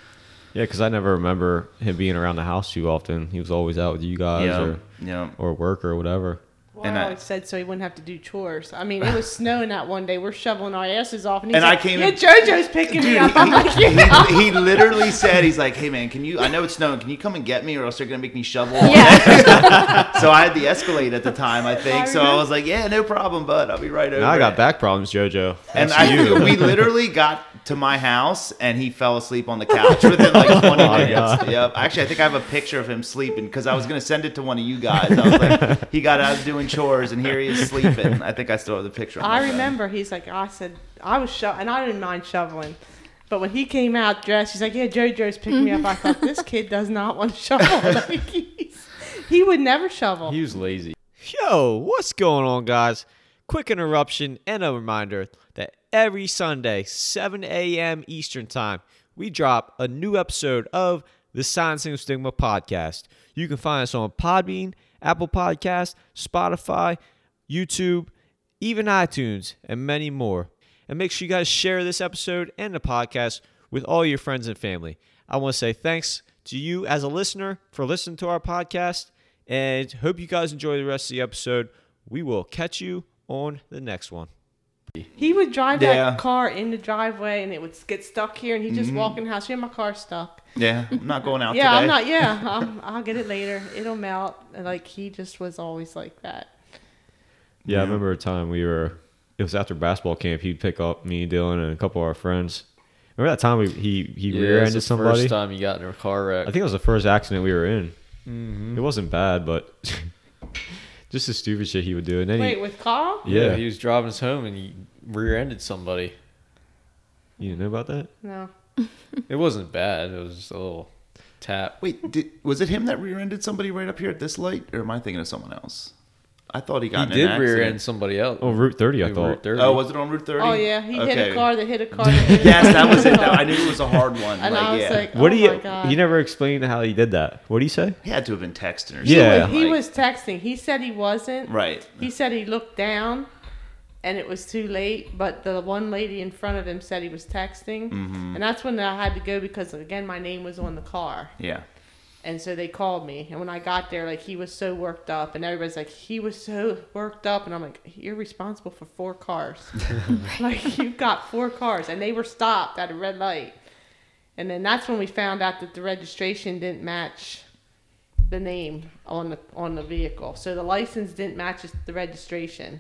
Yeah, because I never remember him being around the house too often. He was always out with you guys Yeah, or, yeah. or work or whatever. Well, And I I- said so he wouldn't have to do chores. I mean, it [laughs] was snowing that one day. We're shoveling our asses off, and he's And I came "Yeah, in- JoJo's picking me up." I'm like, he, "Yeah." [laughs] he literally said, "He's like, hey man, can you? I know it's snowing. Can you come and get me, or else they're gonna make me shovel." Yeah. [laughs] so I had the Escalade at the time, I think. I so I was like, "Yeah, no problem, bud. I'll be right over." Now I got it." back problems, JoJo. And I you. we literally got to my house and he fell asleep on the couch within like [laughs] 20 my minutes. God. Yep. Actually, I think I have a picture of him sleeping because I was going to send it to one of you guys. I was like, he got out doing chores and here he is sleeping. I think I still have the picture. on I phone. remember he's like, I said, I was sho- and I didn't mind shoveling. But when he came out dressed, he's like, yeah, JoJo's picking me up. I thought, mm-hmm. this kid does not want to shovel. [laughs] Like, he would never shovel. He was lazy. Yo, what's going on, guys? Quick interruption and a reminder that every Sunday, 7 a.m. Eastern Time, we drop a new episode of the Science and Stigma podcast. You can find us on Podbean, Apple Podcast, Spotify, YouTube, even iTunes, and many more. And make sure you guys share this episode and the podcast with all your friends and family. I want to say thanks to you as a listener for listening to our podcast and hope you guys enjoy the rest of the episode. We will catch you on the next one. He would drive Yeah. that car in the driveway and it would get stuck here and he'd just walk in the house. Yeah, my car's stuck. Yeah, I'm not going out yeah, today. I'm not. Yeah, [laughs] I'm, I'll get it later. It'll melt. And, Like he just was always like that. Yeah, I remember a time we were. It was after basketball camp. He'd pick up me, Dylan, and a couple of our friends. Remember that time we, he he Yeah, rear it's the ended somebody? First time you got in a car wreck. I think it was the first accident we were in. Mhm. It wasn't bad, but [laughs] just the stupid shit he would do. And then Wait, with Carl? he, yeah, he was driving us home and he rear-ended somebody. you didn't know about that? No. [laughs] It wasn't bad. It was just a little tap. Wait, did, was it him that rear-ended somebody right up here at this light, or am I thinking of someone else? I thought he got He in did an rear-end somebody else. Oh, Route 30, I Like thought. 30. Oh, was it on Route 30? Oh yeah, he hit a car that hit a car. [laughs] That hit Yes, that was it. car. I knew it was a hard one. [laughs] And like, I was yeah. like, What oh do you? god. He never explained how he did that. What do you say? he had to have been texting or He something. Yeah. was, he like- was texting. He said he wasn't. right. He said he looked down, and it was too late. But the one lady in front of him said he was texting, Mm-hmm. and that's when I had to go because again my name was on the car, Yeah. And so they called me. And when I got there, like he was so worked up, and everybody's like, he was so worked up, and I'm like, you're responsible for four cars, [laughs] [laughs] like you've got four cars, and they were stopped at a red light. And then that's when we found out that the registration didn't match the name on the on the vehicle. So the license didn't match the registration.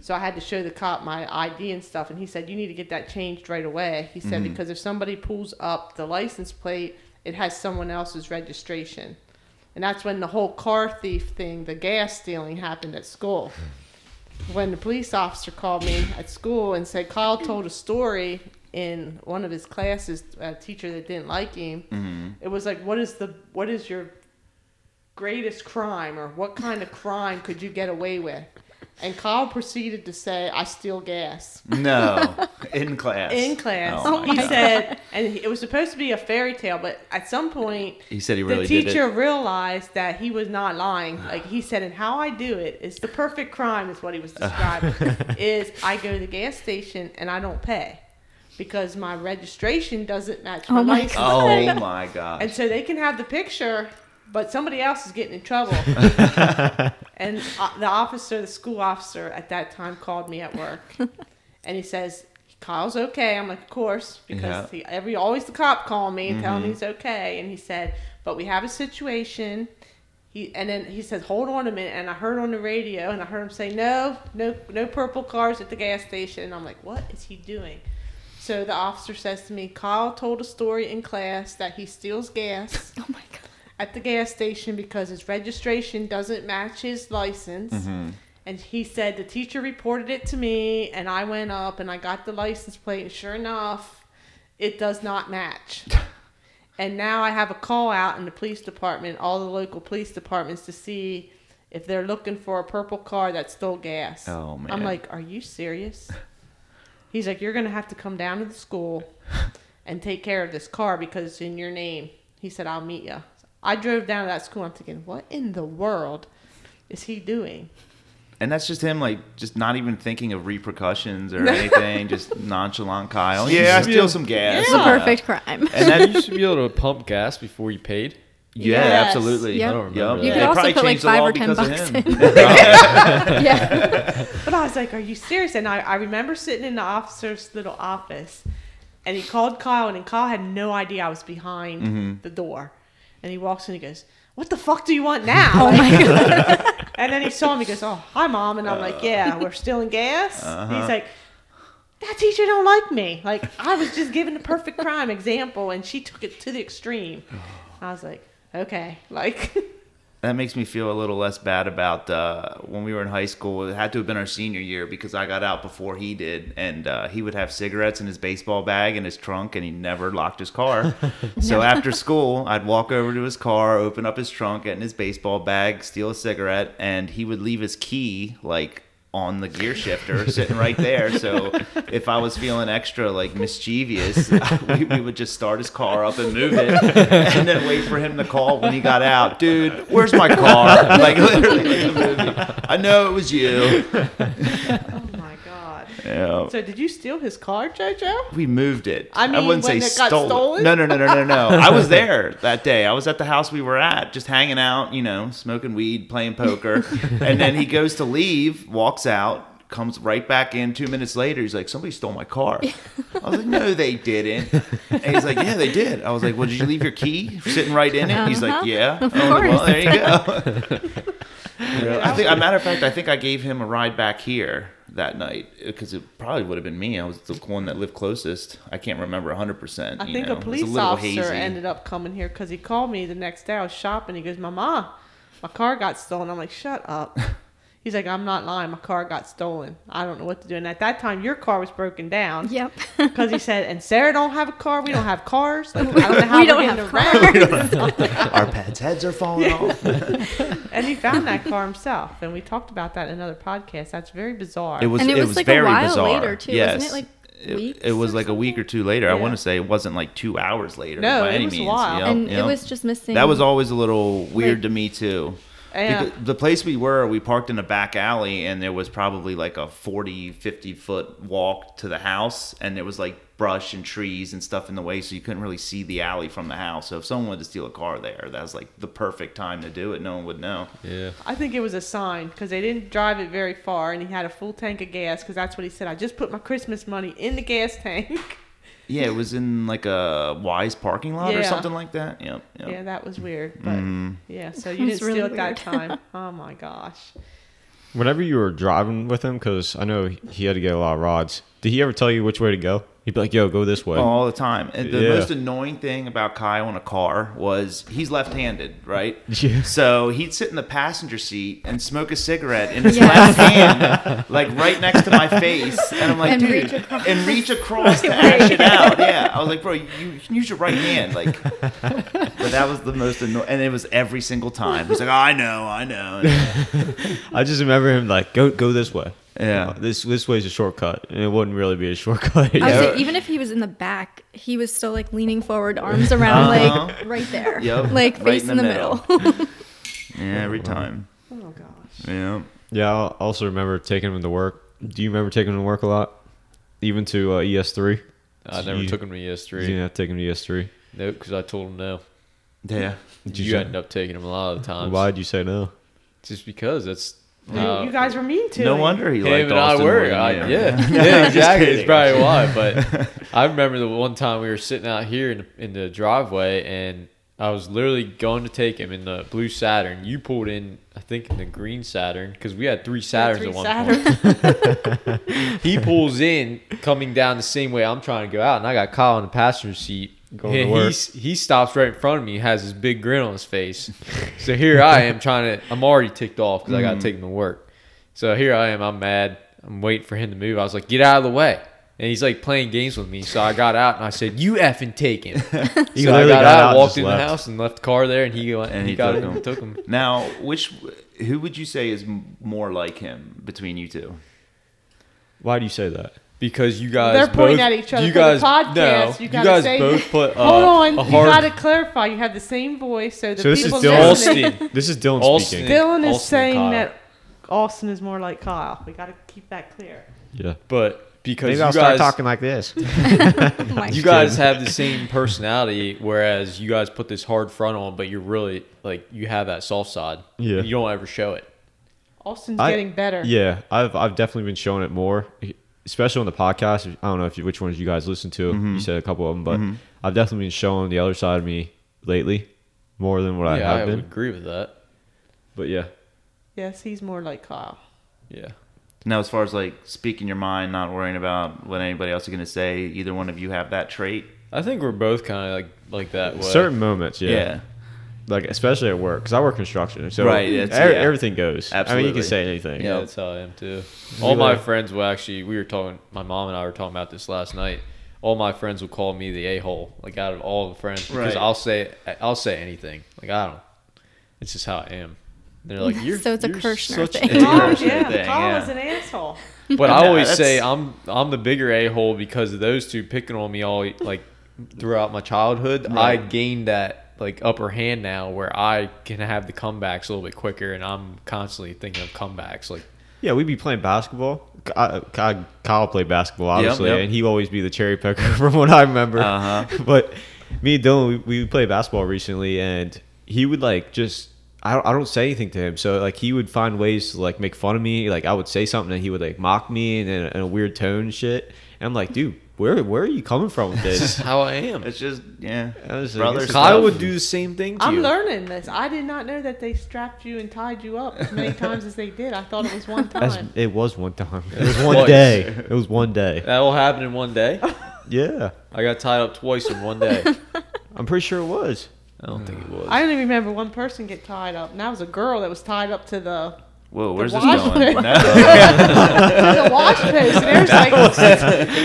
So I had to show the cop my ID and stuff, and he said you need to get that changed right away. He said mm-hmm. because if somebody pulls up the license plate, it has someone else's registration, and that's when the whole car thief thing, the gas stealing, happened at school. When the police officer called me at school and said Kyle told a story in one of his classes, a teacher that didn't like him. Mm-hmm. It was like, what is the what is your greatest crime or what kind of crime could you get away with? And Kyle proceeded to say, I steal gas. No, [laughs] in class. In class. Oh, he God. said, and it was supposed to be a fairy tale, but at some point, He said he really the did teacher it. realized that he was not lying. Like he said, and how I do it is the perfect crime, is what he was [laughs] describing. is I go to the gas station and I don't pay because my registration doesn't match oh my Oh my license Oh [laughs] my God. And so they can have the picture, but somebody else is getting in trouble. [laughs] [laughs] and uh, the officer, the school officer at that time, called me at work, [laughs] and he says, "Kyle's okay." I'm like, "Of course," because Yeah. he, every always the cop call me and tell him he's okay. And he said, "But we have a situation." He and then he says, "Hold on a minute." And I heard on the radio, and I heard him say, "No, no, no purple cars at the gas station." And I'm like, "What is he doing?" So the officer says to me, Kyle told a story in class that he steals gas Oh my god. At the gas station because his registration doesn't match his license. Mm-hmm. And he said the teacher reported it to me, and I went up and I got the license plate, and sure enough, it does not match. [laughs] and now I have a call out in the police department, all the local police departments, to see if they're looking for a purple car that stole gas. Oh, man! I'm like, are you serious? [laughs] He's like, you're gonna have to come down to the school [laughs] and take care of this car because it's in your name. He said, I'll meet you. I drove down to that school. I'm thinking, what in the world is he doing? And that's just him, like, just not even thinking of repercussions or [laughs] anything. just nonchalant Kyle. Yeah, I steal some gas. It's the perfect crime. And then [laughs] you should be able to pump gas before you paid. Yeah, Yes. absolutely. Yep. I don't remember Yep. that. You They could also probably put like changed the five law or ten because of bucks him. in. [laughs] yeah. But I was like, "Are you serious?" And I, I remember sitting in the officer's little office, and he called Kyle, and Kyle had no idea I was behind Mm-hmm. the door, and he walks in, and he goes, "What the fuck do you want now?" Oh my god. [laughs] And then he saw me, he goes, "Oh, hi, mom," and I'm like, "Yeah, we're still in gas." Uh-huh. He's like. That teacher don't like me. Like I was just giving the perfect crime example, and she took it to the extreme. I was like, okay, like [laughs] That makes me feel a little less bad about uh, when we were in high school. It had to have been our senior year because I got out before he did, and uh, he would have cigarettes in his baseball bag in his trunk, and he never locked his car. [laughs] so after school, I'd walk over to his car, open up his trunk, get in his baseball bag, steal a cigarette, and he would leave his key like on the gear shifter sitting right there. So if I was feeling extra like mischievous, [laughs] we, we would just start his car up and move it and then wait for him to call when he got out. Dude, where's my car? Like literally. [laughs] I know it was you. Yeah. So did you steal his car, JoJo? We moved it. I mean, I wouldn't when say it got stole stolen? No, no, no, no, no, no. [laughs] I was there that day. I was at the house we were at, just hanging out, you know, smoking weed, playing poker. [laughs] and then he goes to leave, walks out, comes right back in two minutes later. He's like, somebody stole my car. [laughs] I was like, no, they didn't. And he's like, yeah, they did. I was like, well, did you leave your key sitting right in it? He's like, Uh-huh. yeah. Of like, well, there you go. I think, a matter of fact, I think I gave him a ride back here that night because it probably would have been me. I was the one that lived closest. I can't remember 100%. I you think know. a police little officer hazy. ended up coming here because he called me the next day. I was shopping. He goes, "Mama, my car got stolen." I'm like, "Shut up." [laughs] He's like, "I'm not lying. My car got stolen. I don't know what to do." And at that time, your car was broken down. Yep. [laughs] Because he said, "And Sarah don't have a car. We don't have cars. Like, I don't know [laughs] how We we are don't getting have around." [laughs] Our pets' heads are falling off. and he found that car himself, and we talked about that in another podcast. That's very bizarre. It was, And it it was was, like a very while bizarre. later, too, yes. wasn't it, like, It- It, was or like a week or two later. I want to say it wasn't like two hours later. No, by it any was a means. while. Yep, and yep. it was just missing. That was always a little weird Like- to me too. Yeah. Because the place we were, we parked in a back alley and there was probably like a 40, 50 foot walk to the house and there was like brush and trees and stuff in the way so you couldn't really see the alley from the house. So if someone wanted to steal a car there, that was like the perfect time to do it. No one would know. Yeah. I think it was a sign because they didn't drive it very far, and he had a full tank of gas because that's what he said. I just put my Christmas money in the gas tank. [laughs] Yeah, it was in like a Weis parking lot or something like that. Yep. yep. Yeah, that was weird. But Mm-hmm. yeah, so [laughs] you was didn't really steal at that time. [laughs] Oh my gosh. Whenever you were driving with him, because I know he had to get a lot of rods, did he ever tell you which way to go? He'd be like, "Yo, go this way." all the time. And the Yeah. most annoying thing about Kyle in a car was he's left-handed, right? [laughs] Yeah. So he'd sit in the passenger seat and smoke a cigarette in his Yes. left [laughs] hand, like right next to my face, and I'm like, And dude, reach across. and reach [laughs] across to ash it out. Yeah, I was like, bro, you, you can use your right hand, like. But that was the most annoying, and it was every single time. He's like, oh, I know, I know. I just remember him like, "Go, go this way." Yeah. This this way's a shortcut, and it wouldn't really be a shortcut. I would Yeah. say even if he was in the back, he was still like leaning forward, arms around, Uh-huh. like right there, Yep, like right face in in the the, middle. middle. [laughs] Yeah, every time. Oh gosh. Yeah. yeah, I also remember taking him to work. Do you remember taking him to work a lot, even to uh, ES3? I never You- took him to ES3. Yeah, take him to ES3. Nope, because I told him no. Yeah. Did you you say- end up taking him a lot of the times. Why'd you say no? Just because that's You- how you guys were mean to No him. wonder he him liked and I Austin were. more than I, you. yeah, [laughs] yeah, exactly. It's probably why. But [laughs] I remember the one time we were sitting out here in, in the driveway, and I was literally going to take him in the blue Saturn. You pulled in, I think, in the green Saturn because we had three Saturns Three at one Saturns. point. [laughs] He pulls in, coming down the same way I'm trying to go out, and I got Kyle in the passenger seat. Going to work. he stops right in front of me, has his big grin on his face. [laughs] so here I am trying to. I'm already ticked off because I got to mm. take him to work. So here I am. I'm mad. I'm waiting for him to move. I was like, "Get out of the way!" And he's like playing games with me. So I got out and I said, "You effing take him." He [laughs] so I literally got, got out, out walked just in the house, and left the car there. And he went And and he he got took it him. took him. Now, which who would you say is more like him between you two? Why do you say that? Because you guys They're pointing both, at each other You for guys, the podcast. no, you you guys say, both put. Uh, Hold on, a you gotta clarify. You have the same voice, so the So this is people Dylan. listening. Austin. [laughs] This is Dylan Austin. speaking. Dylan is Austin saying that Austin is more like Kyle. We gotta keep that clear. Yeah. But because Maybe you I'll start talking like this. [laughs] [laughs] Oh you guys have the same personality, whereas you guys put this hard front on, but you're really like you have that soft side. Yeah. you don't ever show it. Austin's I- getting better. Yeah, I've I've definitely been showing it more, especially on the podcast. I don't know if you, which ones you guys listen to. Mm-hmm. You said a couple of them, but I've definitely been showing the other side of me lately more than what I yeah, I have would been. agree with that. But yeah, Yes, he's more like Kyle. Yeah, Now, as far as like speaking your mind, not worrying about what anybody else is going to say, either one of you have that trait. I think we're both kind of like like that way. certain moments, yeah. Yeah. Like especially at work, because I work construction, so Right, it's- e- yeah. everything goes. I mean, you can say anything. Yeah, that's how I am too. All my friends will actually. We were talking. My mom and I were talking about this last night. All my friends will call me the a hole, like out of all the friends, because Right. I'll say I'll say anything. Like I don't. It's just how I am. They're like, you're So it's a you're Kirshner such thing. a- [laughs] Oh, yeah, thing, Kyle yeah. is an asshole. [laughs] But I No, always say I'm I'm the bigger a hole because of those two picking on me all like throughout my childhood. I gained that like upper hand now where I can have the comebacks a little bit quicker, and I'm constantly thinking of comebacks. Like Yeah, we'd be playing basketball. I, I, Kyle played basketball, obviously, yep. and he'd always be the cherry picker [laughs] from what I remember. Uh-huh. [laughs] but me and Dylan, we, we played basketball recently, and he would like just. I don't, I don't say anything to him, so like he would find ways to like make fun of me. Like I would say something, and he would like mock me in a, in a weird tone and shit. And I'm like, dude, where where are you coming from with this is how I am. It's just yeah, I was like, brother. this is Kyle stuff. would do the same thing to I'm you. learning this. I did not know that they strapped you and tied you up as many times as they did. I thought it was one [laughs] That's, time. it was one time. [laughs] It was one day. It was one day. That all happened in one day. [laughs] Yeah, I got tied up twice in one day. I'm pretty sure it was. I don't think it was. I only remember one person get tied up, and that was a girl that was tied up to the Whoa, where's this going? No. [laughs] the wash post. And there's [laughs] like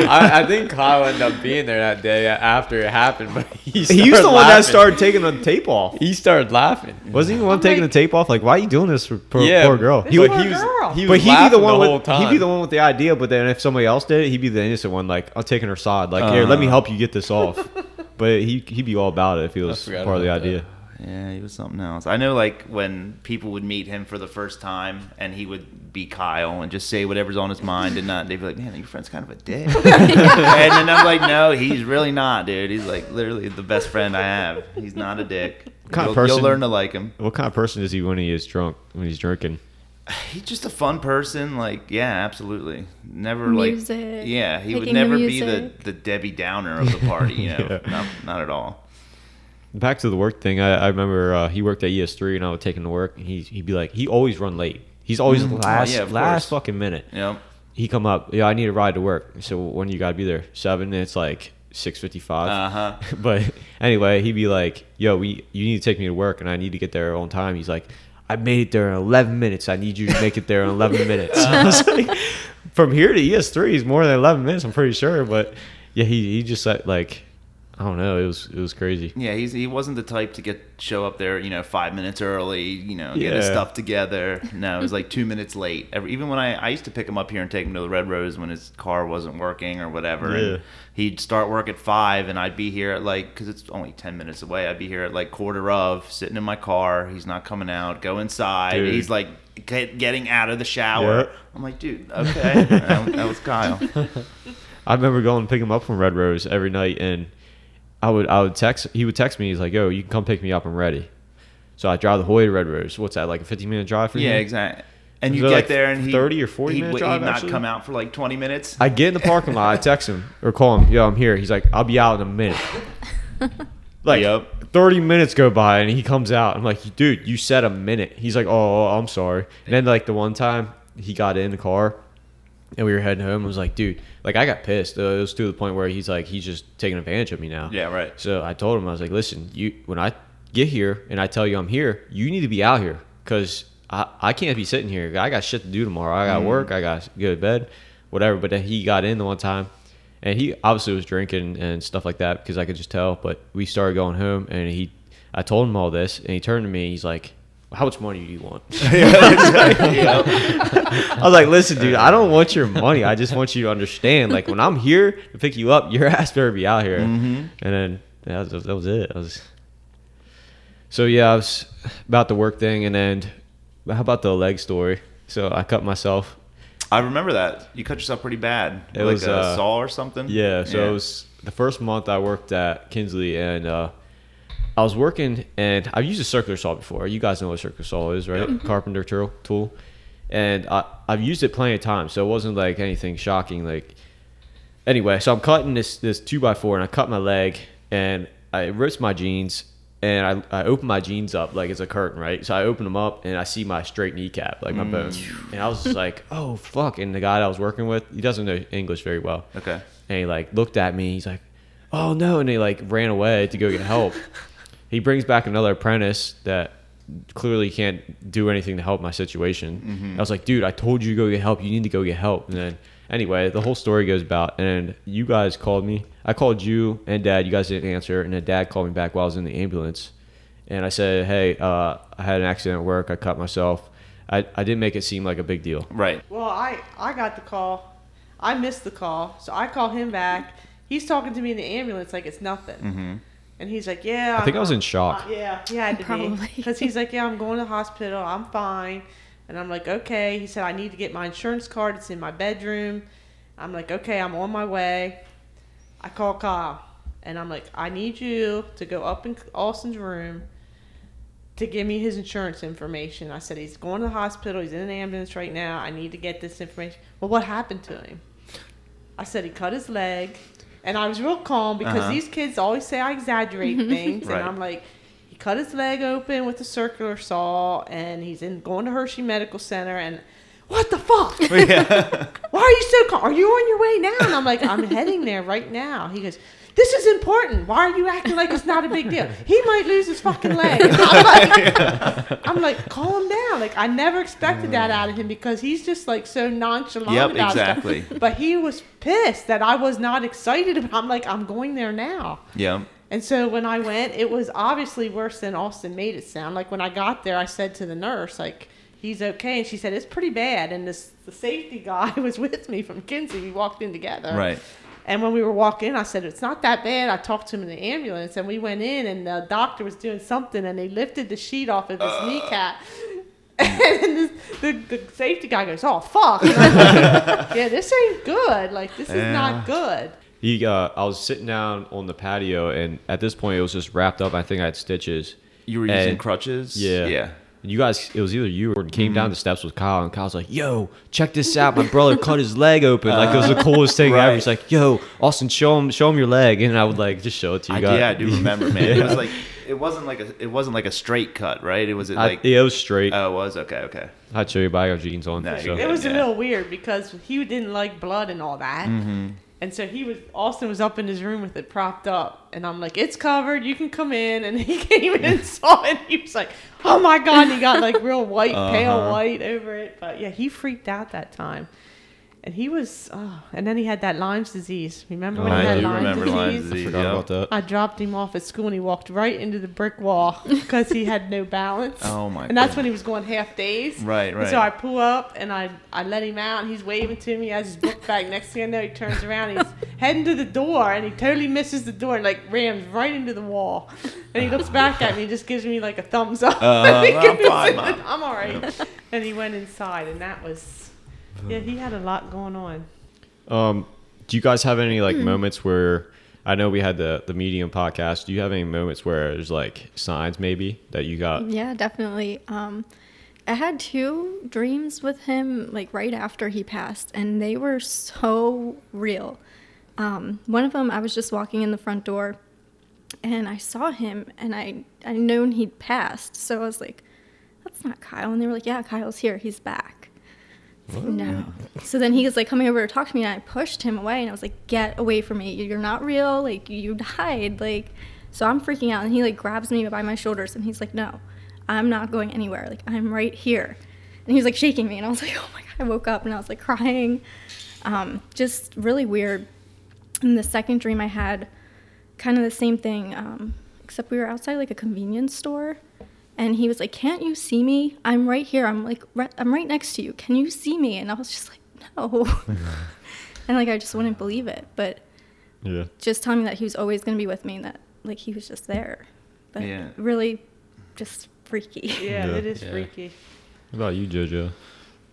I, I think Kyle ended up being there that day after it happened, but he, He was started the one that started taking the tape off. He started laughing. Wasn't he the one I'm taking like- the tape off? Like, why are you doing this for poor, Yeah, poor girl? He poor would, he was, girl. he was but he'd be the one whole with time. he'd be the one with the idea. But then if somebody else did it, he'd be the innocent one. Like, I'm taking her side. Like, here, let me Uh. help you get this off. [laughs] but he he'd be all about it if he was part of the about that. Idea. Yeah, he was something else. I know, like when people would meet him for the first time, and he would be Kyle and just say whatever's on his mind, and not they'd be like, "Man, your friend's kind of a dick," [laughs] and then I'm like, "No, he's really not, dude. He's like literally the best friend I have. He's not a dick. kind of you'll, you'll learn to like him. What kind of person is he when he is drunk? When he's drinking? He's just a fun person. Like, yeah, absolutely. Never Music, like, yeah, he would picking the never be the the Debbie Downer of the party. You [laughs] know, Yeah. not not at all. Back to the work thing. I, I remember uh, he worked at ES3, and I would take him to work. And he he'd be like, he always run late. He's always. Oh, last yeah, last course. fucking minute. Yep. he come up, yeah, I need a ride to work. So when you gotta be there? Seven. And it's like six fifty five. Uh huh. [laughs] but anyway, he'd be like, "Yo, we you need to take me to work, and I need to get there on time." He's like, "I made it there in eleven minutes. I need you to make it there in eleven [laughs] minutes." [laughs] I was like, From here to ES3 is more than eleven minutes. I'm pretty sure, but yeah, he he just said like, I don't know. It was it was crazy. Yeah, he's he wasn't the type to get show up there, you know, five minutes early, you know, get his stuff together. No, it was like two minutes late. Every, even when I I used to pick him up here and take him to the Red Rose when his car wasn't working or whatever. Yeah. And he'd start work at five, and I'd be here at like because it's only ten minutes away. I'd be here at like quarter of, sitting in my car. He's not coming out. Go inside. Dude. He's like get, getting out of the shower. Yeah. I'm like, dude, okay, [laughs] that, was Kyle. [laughs] I remember going and pick him up from Red Rose every night, and I would I would text. He would text me. He's like, "Yo, you can come pick me up. I'm ready." So I drive the whole way to Red Rose. What's that? Like a 15 minute drive for you? Yeah, exactly. And Was you get like there and he 30 or 40 he'd, minute he'd not actually? come out for like 20 minutes. I get in the parking lot. I text him or call him. Yo, I'm here. He's like, I'll be out in a minute. [laughs] Like, Yep. 30 minutes go by and he comes out. I'm like, dude, you said a minute. He's like, oh, oh, oh I'm sorry. And then, like, the one time he got in the car and we were heading home, I was like, dude, like, I got pissed. Uh, it was to the point where he's like, he's just taking advantage of me now. Yeah, right. So I told him, I was like, listen, you when I get here and I tell you I'm here, you need to be out here because I, I can't be sitting here. I got shit to do tomorrow. I got Mm. work. I got to go to bed, whatever. But then he got in the one time and he obviously was drinking and stuff like that because I could just tell. But we started going home and he, I told him all this and he turned to me. He's like, how much money do you want? [laughs] I was like, listen, dude, I don't want your money. I just want you to understand. Like, when I'm here to pick you up, your [laughs] ass better be out here. Mhm. And then yeah, that was, that was it. I was so yeah, I was about the work thing, and then how about the leg story? So I cut myself. I remember that. You cut yourself pretty bad. It like was, a uh, saw or something. Yeah, so it was the first month I worked at Kinsley, and uh, I was working, and I've used a circular saw before. You guys know what a circular saw is, right? Carpenter tool, tool, and I, I've used it plenty of times, so it wasn't like anything shocking. Like, anyway, so I'm cutting this this two by four, and I cut my leg, and I ripped my jeans, and I, I opened my jeans up like it's a curtain, right? So I open them up, and I see my straight kneecap, like my bone, mm. and I was just like, [laughs] oh fuck! And the guy that I was working with, he doesn't know English very well Okay. and he like looked at me. He's like, "Oh no!" and he like ran away to go get help. [laughs] he brings back another apprentice that clearly can't do anything to help my situation. I was like, "Dude, I told you to go get help. You need to go get help." And then anyway, the whole story goes about, and you guys called me. I called you and Dad. You guys didn't answer, and then Dad called me back while I was in the ambulance. And I said, "Hey, uh, I had an accident at work. I cut myself." I, I didn't make it seem like a big deal. Right. Well, I I got the call. I missed the call, so I call him back. He's talking to me in the ambulance like it's nothing. Mm-hmm. And he's like, "Yeah." I think I was I'm- in shock. uh, yeah, he had to Probably. be because he's like, "Yeah, I'm going to the hospital. I'm fine." And I'm like, "Okay." He said, "I need to get my insurance card. It's in my bedroom." I'm like, "Okay, I'm on my way." I call Kyle, and I'm like, "I need you to go up in Austin's room." To give me his insurance information. I said he's going to the hospital. He's in an ambulance right now. I need to get this information. Well, what happened to him? I said he cut his leg, and I was real calm because Uh-huh. these kids always say I exaggerate [laughs] things, Right. and I'm like, he cut his leg open with a circular saw, and he's in going to Hershey Medical Center, and what the fuck? [laughs] Why are you so calm? Are you on your way now? And I'm like, I'm heading there right now. He goes, this is important. Why are you acting like it's not a big deal? He might lose his fucking leg. [laughs] I'm like, I'm like, calm down. Like I never expected that mm. out of him because he's just like so nonchalant Yep, about stuff. exactly. [laughs] But he was pissed that I was not excited about. I'm like, I'm going there now. Yeah. And so when I went, it was obviously worse than Austin made it sound. Like when I got there, I said to the nurse, like, he's okay. And she said, it's pretty bad. And this the safety guy [laughs] was with me from Kinsley. We walked in together. Right. And when we were walking in, I said, it's not that bad. I talked to him in the ambulance. And we went in, and the doctor was doing something, and they lifted the sheet off of his kneecap. [laughs] And this, the, the safety guy goes, oh, fuck. Like, [laughs] yeah, this ain't good. Like, this is not good. He, uh, I was sitting down on the patio, and at this point, it was just wrapped up. I think I had stitches. You were using crutches. Yeah. Yeah. You guys, it was either you or came down the steps with Kyle, and Kyle's like, "Yo, check this out! My [laughs] brother cut his leg open. Like it was the coolest thing ever." He's like, "Yo, Austin, show him, show him your leg," and I would like just show it to you I, guys. yeah, I do remember, man. It was [laughs] like it wasn't like a it wasn't like a straight cut, right? It was it I- like yeah, it was straight. oh, it was okay, okay. I'd show you, but I got jeans on. No, so. It was a little weird because he didn't like blood and all that. Mm-hmm. And so he was, Austin was up in his room with it propped up. And I'm like, it's covered. You can come in. And he [laughs] came in and [laughs] saw it. And he was like, oh my God. And he got like real white, [laughs] pale Uh-huh. white over it. But yeah, he freaked out that time. And he was, oh, and then he had that Lyme's disease. Remember when Oh, he I had do Lyme's remember disease? Lyme's I forgot yeah. about that. I dropped him off at school and he walked right into the brick wall [laughs] because he had no balance. Oh, my god. And that's God. when he was going half days. Right, And so. I pull up and I, I let him out and he's waving to me. He has his book bag. Next thing I know, he turns around and he's [laughs] heading to the door and he totally misses the door and like rams right into the wall. And he looks back at me and just gives me like a thumbs up. Uh, And [laughs] he I'm fine. I'm all right. And he went inside and that was, yeah, he had a lot going on. Um, do you guys have any Hmm. like moments where I know we had the the medium podcast? Do you have any moments where there's like signs maybe that you got? Yeah, definitely. Um, I had two dreams with him like right after he passed, and they were so real. Um, one of them, I was just walking in the front door, and I saw him, and I I known he'd passed, so I was like, "That's not Kyle," and they were like, "Yeah, Kyle's here. He's back." No. So then he was like coming over to talk to me, and I pushed him away, and I was like, "Get away from me! You're not real. Like you died. Like." So I'm freaking out, and he like grabs me by my shoulders, and he's like, "No, I'm not going anywhere. Like I'm right here." And he was like shaking me, and I was [laughs] like, "Oh my god!" I woke up and I was like crying, um, just really weird. And the second dream I had, kind of the same thing, um, except we were outside like a convenience store, and he was like, "Can't you see me? I'm right here. I'm like, right, I'm right next to you. Can you see me?" And I was just like, "No," [laughs] and like I just wouldn't believe it, but Yeah. just telling me that he was always going to be with me and that like he was just there, but Yeah. really, just freaky. Yeah, Yeah. [laughs] it is Yeah. freaky. What about you, JoJo?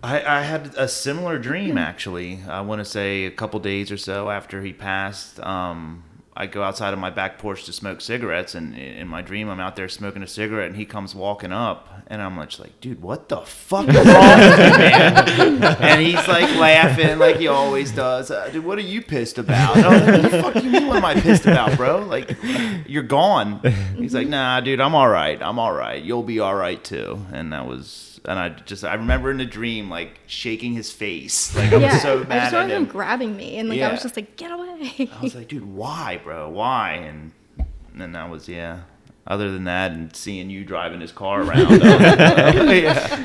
I, I had a similar dream actually. I want to say a couple days or so after he passed. Um, I go outside of my back porch to smoke cigarettes, and in my dream, I'm out there smoking a cigarette, and he comes walking up, and I'm just like, dude, what the fuck is wrong with you, man? [laughs] and he's like laughing like he always does. Uh, dude, what are you pissed about? And I was like, what the fuck you mean? What am I pissed about, bro? Like, you're gone. He's like, nah, dude, I'm all right. I'm all right. You'll be all right too. And that was. And I just I remember in a dream like shaking his face like I was yeah, so I mad just at remember him him. grabbing me, and like I was just like, "Get away!" I was like, dude, why, bro? Why? And then that was yeah. Other than that, and seeing you driving his car around, [laughs] [laughs] uh.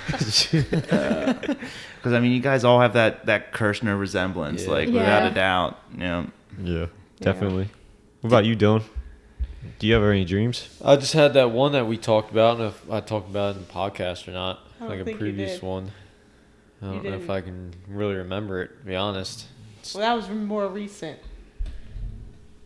Because I mean, you guys all have that that Kirshner resemblance, Yeah. like without a doubt. You know, Yeah, definitely. What about you, Dylan? Do you have any dreams? I just had that one that we talked about. I don't know if I talked about it in the podcast or not. I don't like a previous one. I don't know if. I can really remember it, to be honest. Well, that was more recent.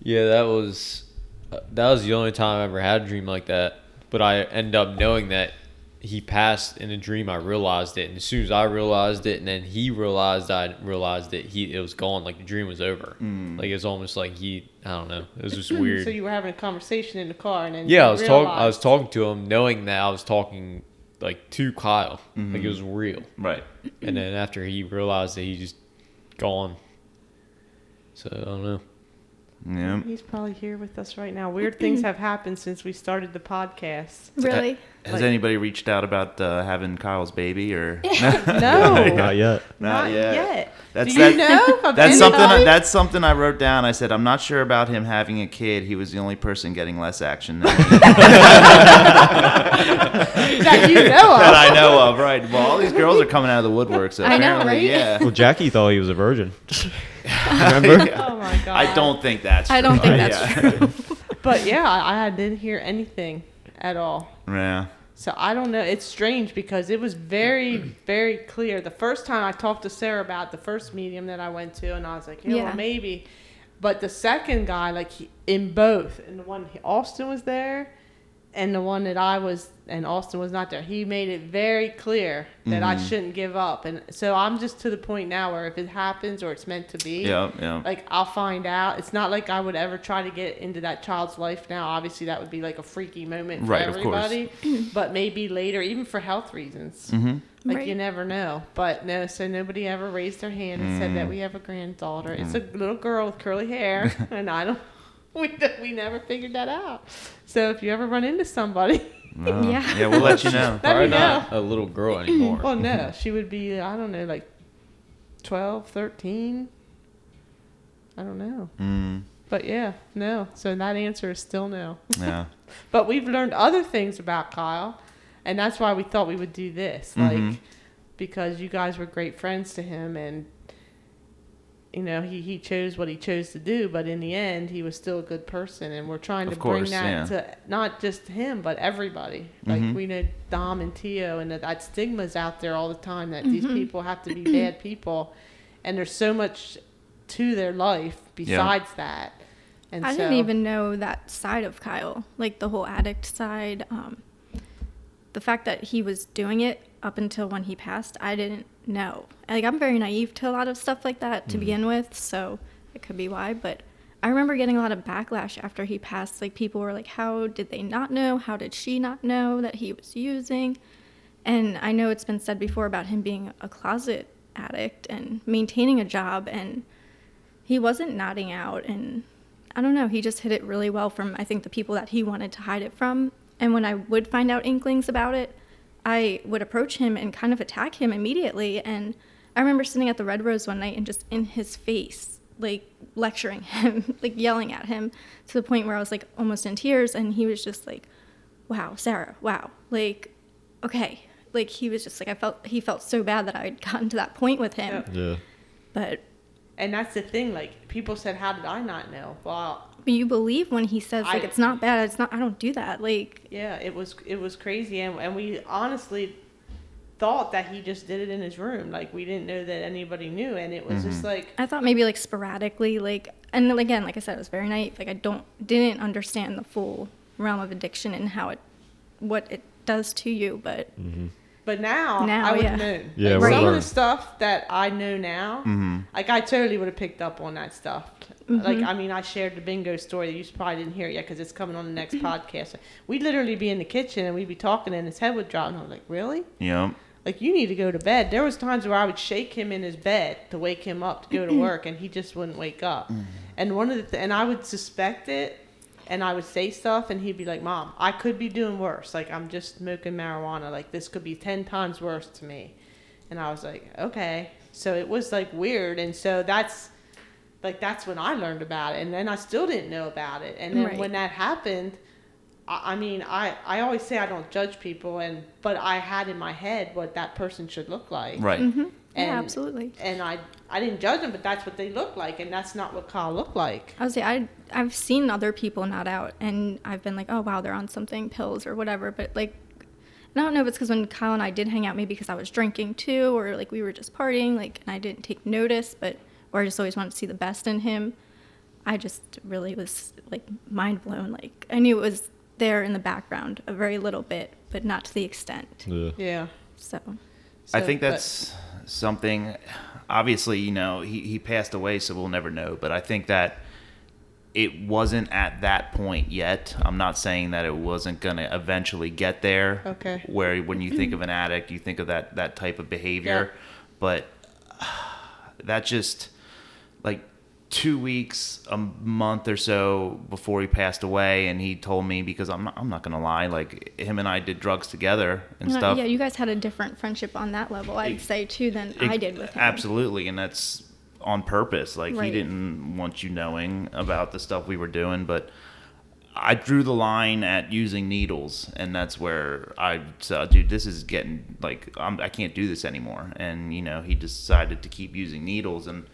Yeah, that was uh, that was the only time I ever had a dream like that. But I end up knowing that he passed in a dream. I realized it, and as soon as I realized it, and then he realized I realized it, he it was gone. Like the dream was over. Like it was almost like he I don't know. It was just [clears throat] weird. So you were having a conversation in the car, and then yeah, you I was talking. I was talking to him, knowing that I was talking like to Kyle, like it mm-hmm. was real. right? And then after he realized that he just gone. So I don't know. Yeah. He's probably here with us right now. Weird things have happened since we started the podcast. really? Has Like- anybody reached out about uh, having Kyle's baby or [laughs] [laughs] No, Not yet. not yet. That's Do you that, know That's something. anybody? That's something I wrote down. I said I'm not sure about him having a kid. He was the only person getting less action than [laughs] that you know of. that I know of. Right. Well, all these girls are coming out of the woodwork. So I know, apparently, right? yeah. Well, Jackie thought he was a virgin. Remember? [laughs] Oh my god. I don't think that's. True. I don't true. think [laughs] that's true. [laughs] But yeah, I, I didn't hear anything at all. Yeah. So I don't know. It's strange because it was very, very clear. The first time I talked to Sarah about the first medium that I went to, and I was like, you know, Yeah. well, maybe. But the second guy, like he, in both, and the one Austin was there, and the one that I was, and Austin was not there. He made it very clear that I shouldn't give up, and so I'm just to the point now where if it happens or it's meant to be, Yeah. Yeah. like I'll find out. It's not like I would ever try to get into that child's life now. Obviously, that would be like a freaky moment for Right, of course. everybody. [clears throat] but maybe later, even for health reasons. Mm-hmm. Like Right. you never know. But no, so nobody ever raised their hand and said Mm. that we have a granddaughter. It's a little girl with curly hair, [laughs] and I don't. [laughs] We, we never figured that out. So if you ever run into somebody, Well, [laughs] Yeah. [laughs] Yeah. We'll let you know. Probably know. not a little girl [clears throat] anymore. well, no, she would be I don't know, like 12, 13. I don't know. Mm, But yeah, no. So that answer is still no. yeah. But we've learned other things about Kyle, and that's why we thought we would do this. Mhm. Like, because you guys were great friends to him, and you know he he chose what he chose to do. But in the end, he was still a good person, and we're trying to course, bring that yeah. to not just him, but everybody. Like Mhm. we know Dom and Tio, and that, that stigma's out there all the time that these people have to be bad people, and there's so much to their life besides that. And I so, didn't even know that side of Kyle, like the whole addict side. Um, the fact that he was doing it up until when he passed, I didn't know. Like I'm very naive to a lot of stuff like that to mm. begin with, so it could be why. But I remember getting a lot of backlash after he passed. Like people were like, "How did they not know? How did she not know that he was using?" And I know it's been said before about him being a closet addict and maintaining a job and he wasn't nodding out and I don't know, he just hid it really well from I think the people that he wanted to hide it from. And when I would find out inklings about it, I would approach him and kind of attack him immediately. And I remember sitting at the Red Rose one night and just in his face, like lecturing him, [laughs] like yelling at him to the point where I was like almost in tears. And he was just like, wow, Sarah, wow. Like, okay. Like he was just like, I felt, he felt so bad that I had [laughs] gotten to that point with him. Yeah. Yeah. But And that's the thing. Like people said, "How did I not know?" Well, But you believe when he says like I- it's not bad, it's not I don't do that. Like yeah, it was it was crazy, and and we honestly thought that he just did it in his room. Like we didn't know that anybody knew, and it was just like I thought maybe like sporadically, like and then again, like I said, it was very naive. Like I don't didn't understand the full realm of addiction and how it what it does to you, but But But now, Now, I would yeah. have known. Yeah, like, we're some of the stuff that I know now, Mm-hmm. like I totally would have picked up on that stuff. Mm-hmm. Like I mean, I shared the bingo story. That you probably didn't hear it yet because it's coming on the next mm-hmm. podcast. We'd literally be in the kitchen and we'd be talking, and his head would drop, and I was like, "Really? Yep. Like you need to go to bed." There was times where I would shake him in his bed to wake him up to go to mm-hmm. work, and he just wouldn't wake up. Mm-hmm. And one of the th- and I would suspect it, and I would say stuff, and he'd be like, "Mom, I could be doing worse. Like I'm just smoking marijuana. Like this could be ten times worse to me." And I was like, "Okay." So it was like weird, and so that's like that's when I learned about it, and then I still didn't know about it. And then Right. when that happened, I, I mean, I I always say I don't judge people, and but I had in my head what that person should look like, Right. hmm And- yeah, absolutely. and I I didn't judge them, but that's what they look like, and that's not what Kyle looked like. I would say I I've seen other people not out, and I've been like, oh wow, they're on something, pills or whatever. But like, and I don't know if it's because when Kyle and I did hang out, maybe because I was drinking too, or like we were just partying, like, and I didn't take notice, but or I just always wanted to see the best in him. I just really was like mind blown. Like I knew it was there in the background a very little bit, but not to the extent. Yeah. Yeah. So I So, think but- that's something. Obviously, you know, he, he passed away, so we'll never know. But I think that it wasn't at that point yet. I'm not saying that it wasn't gonna eventually get there. Okay. Where when you think of an addict, you think of that that type of behavior, yeah. but that just like two weeks, a month or so before he passed away, and he told me because I'm not, I'm not gonna lie, like him and I did drugs together and know, stuff. yeah, you guys had a different friendship on that level, I'd Ex- say too than Ex- I did with him. Absolutely, and that's on purpose. Like he didn't want you knowing about the stuff we were doing, but I drew the line at using needles, and that's where I said, "Dude, this is getting like I'm, I can't do this anymore." And you know, he decided to keep using needles, and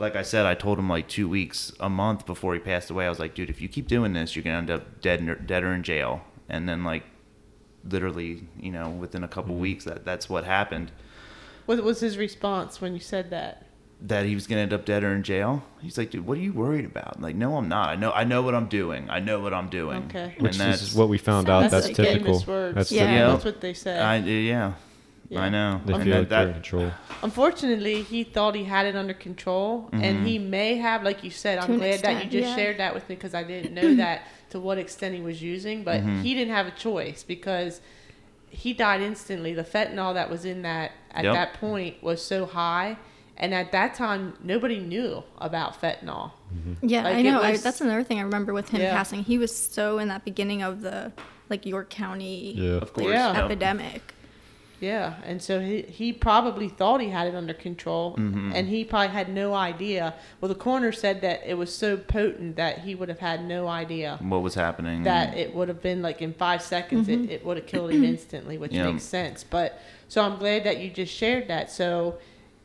like I said, I told him like two weeks, a month before he passed away. I was like, "Dude, if you keep doing this, you're gonna end up dead, or- dead or in jail." And then like literally, you know, within a couple mm-hmm. weeks, that that's what happened. What was his response when you said that? that he was gonna end up dead or in jail. He's like, dude, what are you worried about? I'm like, no, I'm not. I know, I know what I'm doing. I know what I'm doing. Okay. and Which that's is what we found out. That's That's typical. famous words. That's Yeah. typical. That's what they said. I yeah, Yeah. I know. They And feel that- like they're in control. Unfortunately, he thought he had it under control, Mm-hmm. and he may have, like you said. To I'm an glad that you just yeah. shared that with me because I didn't know that to what extent he was using. But Mm-hmm. he didn't have a choice because he died instantly. The fentanyl that was in that at Yep. that point was so high, and at that time nobody knew about fentanyl. Yeah, Like, I it know. I, that's another thing I remember with him Yeah. passing. He was so in that beginning of the like York County Yeah. Of course. Yeah. yep. epidemic. Yeah, and so he he probably thought he had it under control, Mm-hmm. and he probably had no idea. Well, the coroner said that it was so potent that he would have had no idea What was happening? that it would have been like in five seconds it, it would have killed him [clears throat] instantly, which Yeah. makes sense. But so I'm glad that you just shared that. So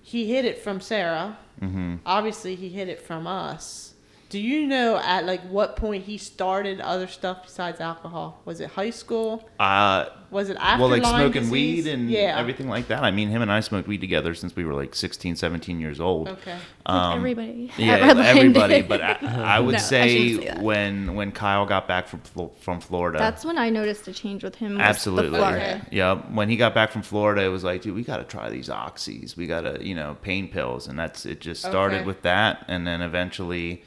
he hid it from Sarah. hmm Obviously, he hid it from us. Do you know at like what point he started other stuff besides alcohol? Was it high school? Uh, Was it after well, like Lyme smoking disease? weed and yeah. everything like that. I mean, him and I smoked weed together since we were like 16, 17 years old. Okay. Um, everybody. [laughs] Yeah, Redline everybody. did. But I, [laughs] I would No, say, shouldn't say when when Kyle got back from from Florida, That's when I noticed a change with him. Absolutely. Florida. Yeah. When he got back from Florida, it was like, dude, we got to try these oxys. We got to, you know, pain pills, and that's it. Just started Okay. with that, and then eventually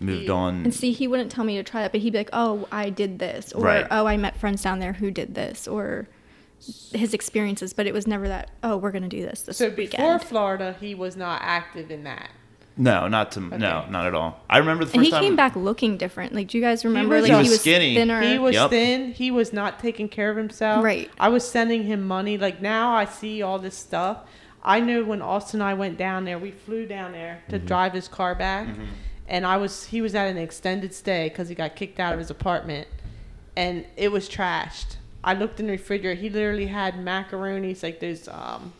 moved Yeah. on. And see, he wouldn't tell me to try that, but he'd be like, "Oh, I did this," or Right. "Oh, I met friends down there who did this," or his experiences. But it was never that. Oh, we're gonna do this this So before weekend. Florida, he was not active in that. no, not to no, not at all. I remember the first and he time came back looking different. Like, do you guys remember? was like a- he He was was skinny. thinner. He was Yep. thin. He was not taking care of himself. Right. I was sending him money. Like now, I see all this stuff. I know when Austin and I went down there, we flew down there to mm-hmm. drive his car back, mm-hmm. And I was he was at an extended stay because he got kicked out of his apartment, and it was trashed. I looked in the refrigerator. He literally had macaronis like those. Um,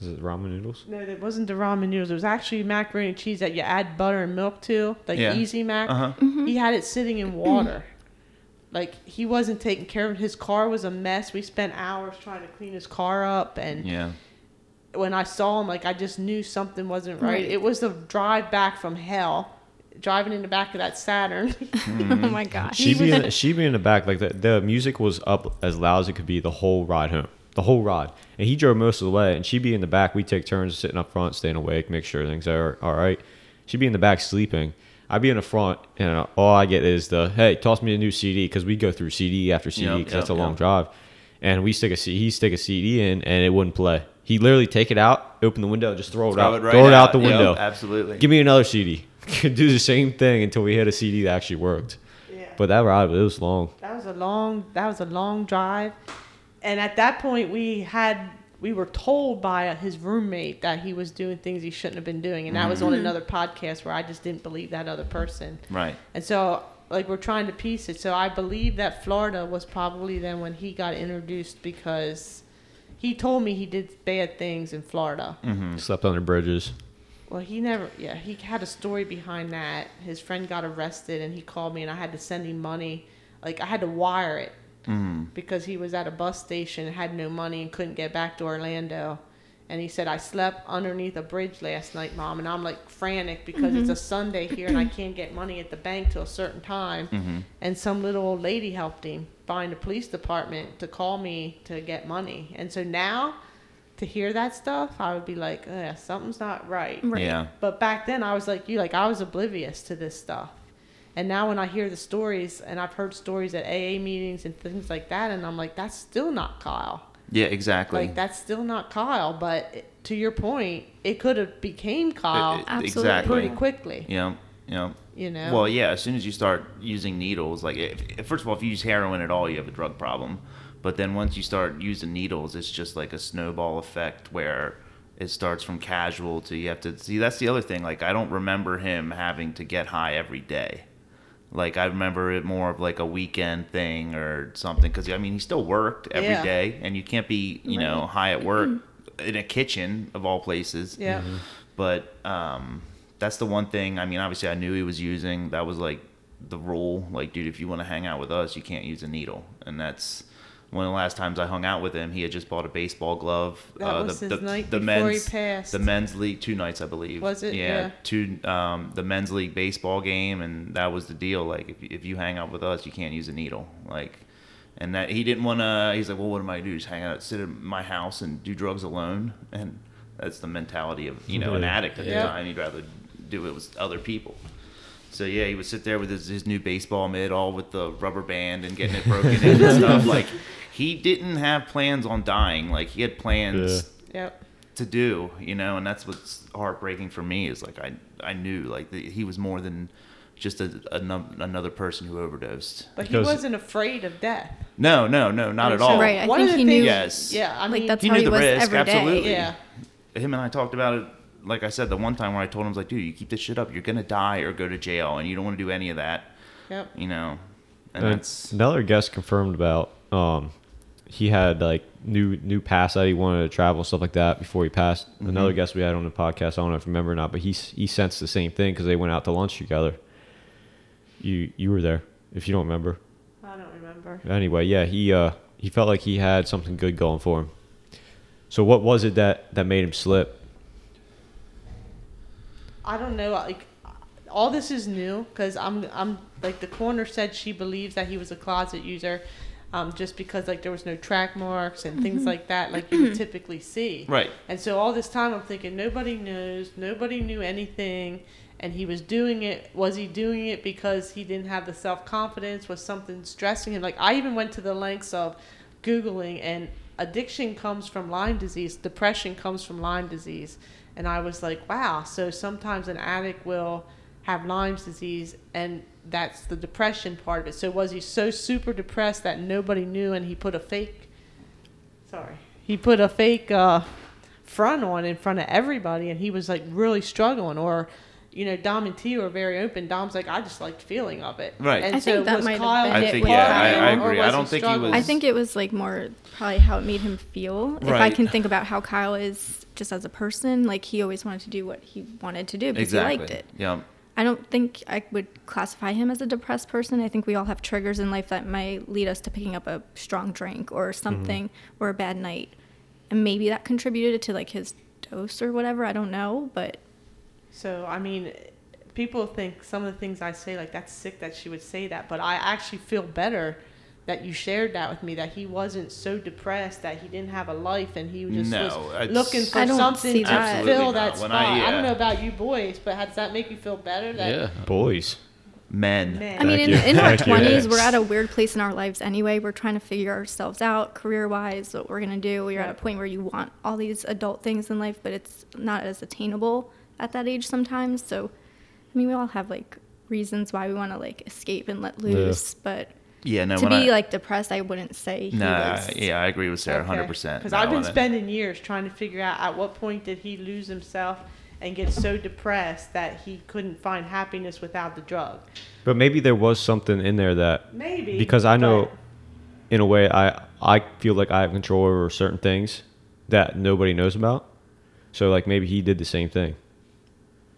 Is it ramen noodles? no, it wasn't the ramen noodles. It was actually macaroni and cheese that you add butter and milk to, like Yeah. Easy Mac. Uh-huh. He had it sitting in water. like he wasn't taking care of it. His car was a mess. We spent hours trying to clean his car up, and Yeah. When I saw him, like I just knew something wasn't right. Right. It was the drive back from hell, driving in the back of that Saturn. [laughs] Mm-hmm. oh my gosh. She be in the, she be in the back like the the music was up as loud as it could be the whole ride home. the whole ride. And he drove most of the way, and she'd be in the back. We'd take turns sitting up front, staying awake, make sure things are all right. She'd be in the back sleeping. I'd be in the front, and all I get is the hey, toss me a new CD because we go through CD after CD Yep, because that's a yep, long yep. drive. And we stick a C, he stick a CD in, and it wouldn't play. He literally take it out, open the window, just throw it Throw out, it right throw it out out. the Yep, window. absolutely. Give me another CD. [laughs] do the same thing until we hit a CD that actually worked. Yeah. But that ride, it was long. That was a long. That was a long drive, and at that point we had we were told by his roommate that he was doing things he shouldn't have been doing, and that was on mm-hmm. another podcast where I just didn't believe that other person. Right. And so, like, we're trying to piece it. So I believe that Florida was probably then when he got introduced because he told me he did bad things in Florida. Mm-hmm. Slept under bridges. Well, he never, yeah, he had a story behind that. His friend got arrested and he called me and I had to send him money. Like, I had to wire it mm-hmm. because he was at a bus station and had no money and couldn't get back to Orlando. And he said, I slept underneath a bridge last night, mom. And I'm like frantic because it's a mm-hmm. Sunday here and I can't get money at the bank till a certain time. Mm-hmm. And some little old lady helped him find a police department to call me to get money. And so now, to hear that stuff, I would be like, oh, Ugh, something's not right. Right. Yeah. But back then, I was like you, like I was oblivious to this stuff. And now when I hear the stories, and I've heard stories at AA meetings and things like that, and I'm like, that's still not Kyle. Yeah, exactly. Like that's still not Kyle. But to your point, it could have became Kyle It- it- Absolutely. Exactly. pretty quickly. Yeah. Yeah. You know. Well, yeah. As soon as you start using needles, like if, if- first of all, if you use heroin at all, you have a drug problem. But then once you start using needles, it's just like a snowball effect where it starts from casual to you have to see. That's the other thing. Like I don't remember him having to get high every day. Like I remember it more of like a weekend thing or something. Because I mean, he still worked every Yeah. day, and you can't be you know high at work in a kitchen of all places. yeah. But um, that's the one thing. I mean, obviously, I knew he was using. That was like the rule. Like, dude, if you want to hang out with us, you can't use a needle. And that's one of the last times I hung out with him. He had just bought a baseball glove. That uh, was the, his the, night the before he men's, passed. The men's league, two nights, I believe. Was it? Yeah, Yeah. two. Um, the men's league baseball game, and that was the deal. Like, if if you hang out with us, you can't use a needle. Like. And that he didn't want to. He's like, well, what am I gonna do? Just hang out, sit in my house, and do drugs alone. And that's the mentality of you know an addict at Yeah. the time. He'd rather do it with other people. So yeah, he would sit there with his, his new baseball mitt, all with the rubber band and getting it broken in and [laughs] stuff. Like he didn't have plans on dying. Like he had plans Yep. to do, you know, and that's what's heartbreaking for me is like I I knew like that he was more than just a, a num- another person who overdosed. But he wasn't afraid of death. No, no, no, not at So all. Right, I one think he knew- Yes. Yeah, I Like, mean, that's he how knew he the was risk, every day. absolutely. yeah. him and I talked about it. Like I said, the one time where I told him, I was like, dude, you keep this shit up, you're gonna die or go to jail, and you don't want to do any of that, Yep. you know. And And that's another guest confirmed about um he had like new new pass that he wanted to travel stuff like that before he passed. Mm-hmm. Another guest we had on the podcast, I don't know if you remember or not, but he he sensed the same thing because they went out to lunch together. You you were there if you don't remember. I don't remember. Anyway, yeah, he uh he felt like he had something good going for him. So what was it that that made him slip? I don't know. Like, all this is new because I'm, I'm like the coroner said she believes that he was a closet user, um, just because like there was no track marks and things like that, like you would typically see. [clears throat] right. And so all this time I'm thinking nobody knows, nobody knew anything, and he was doing it. Was he doing it because he didn't have the self confidence? Was something stressing him? Like I even went to the lengths of googling, and addiction comes from Lyme disease, depression comes from Lyme disease, and I was like, wow. So sometimes an addict will have Lyme's disease, and that's the depression part of it. So was he so super depressed that nobody knew, and he put a fake sorry he put a fake uh, front on in front of everybody and he was like really struggling or you know dom and t were very open dom's like i just liked feeling of it Right. and I so think that was might have been I it think- with yeah, I- Kyle. I or agree. I don't think he was- I think it was like more probably how it made him feel. If I can think about how Kyle is just as a person, like he always wanted to do what he wanted to do because Exactly. he liked it. Yeah. I don't think I would classify him as a depressed person. I think we all have triggers in life that might lead us to picking up a strong drink or mm-hmm. something or a bad night. And maybe that contributed to like his dose or whatever. I don't know, but so i mean people think some of the things i say like that's sick that she would say that but i actually feel better that you shared that with me that he wasn't so depressed that he didn't have a life and he just No, was it's- looking for I don't something see to that. Absolutely fill not. that When spot. I- I, don't uh, know about you boys, but how does that make you feel better? That Yeah. Boys. Men. Man. I mean, in, in our 20s, we're at a weird place in our lives anyway. We're trying to figure ourselves out career wise, what we're going to do. We're at a point where you want all these adult things in life, but it's not as attainable at that age sometimes. So, I mean, we all have like reasons why we want to like escape and let loose, but Yeah, no. to when be I, like depressed, I wouldn't say he Nah, yeah, I agree with Sarah, hundred percent. Because I've been spending years trying to figure out at what point did he lose himself and get so depressed that he couldn't find happiness without the drug. But maybe there was something in there that Maybe because I know, in a way, I I feel like I have control over certain things that nobody knows about. So like maybe he did the same thing.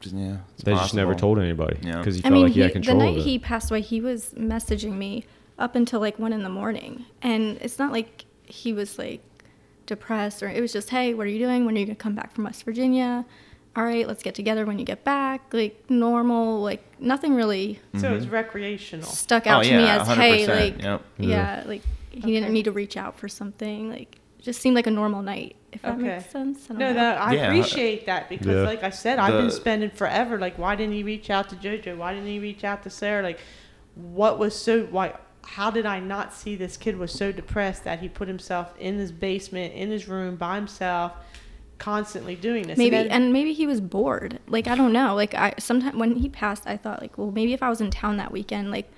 Yeah, it's They just never told anybody Yeah. because he I felt mean, like he, had he, the night of it. he passed away, he was messaging me up until like one in the morning, and it's not like he was like depressed or it was just, hey, what are you doing? When are you gonna come back from West Virginia? All right, let's get together when you get back. Like normal, like nothing really so it was recreational. stuck Oh, out to me as, hey, 100%, like yep. yeah, like he Okay. didn't need to reach out for something. Like it just seemed like a normal night. If that Okay. makes sense. I No, know. that I Yeah. appreciate that because, Yeah. like I said, I've been spending forever. Like, why didn't he reach out to JoJo? Why didn't he reach out to Sarah? Like, what was so why? How did I not see this kid was so depressed that he put himself in his basement, in his room by himself, constantly doing this? maybe and, and, maybe he was bored like i don't know like i sometimes when he passed i thought like well maybe if i was in town that weekend like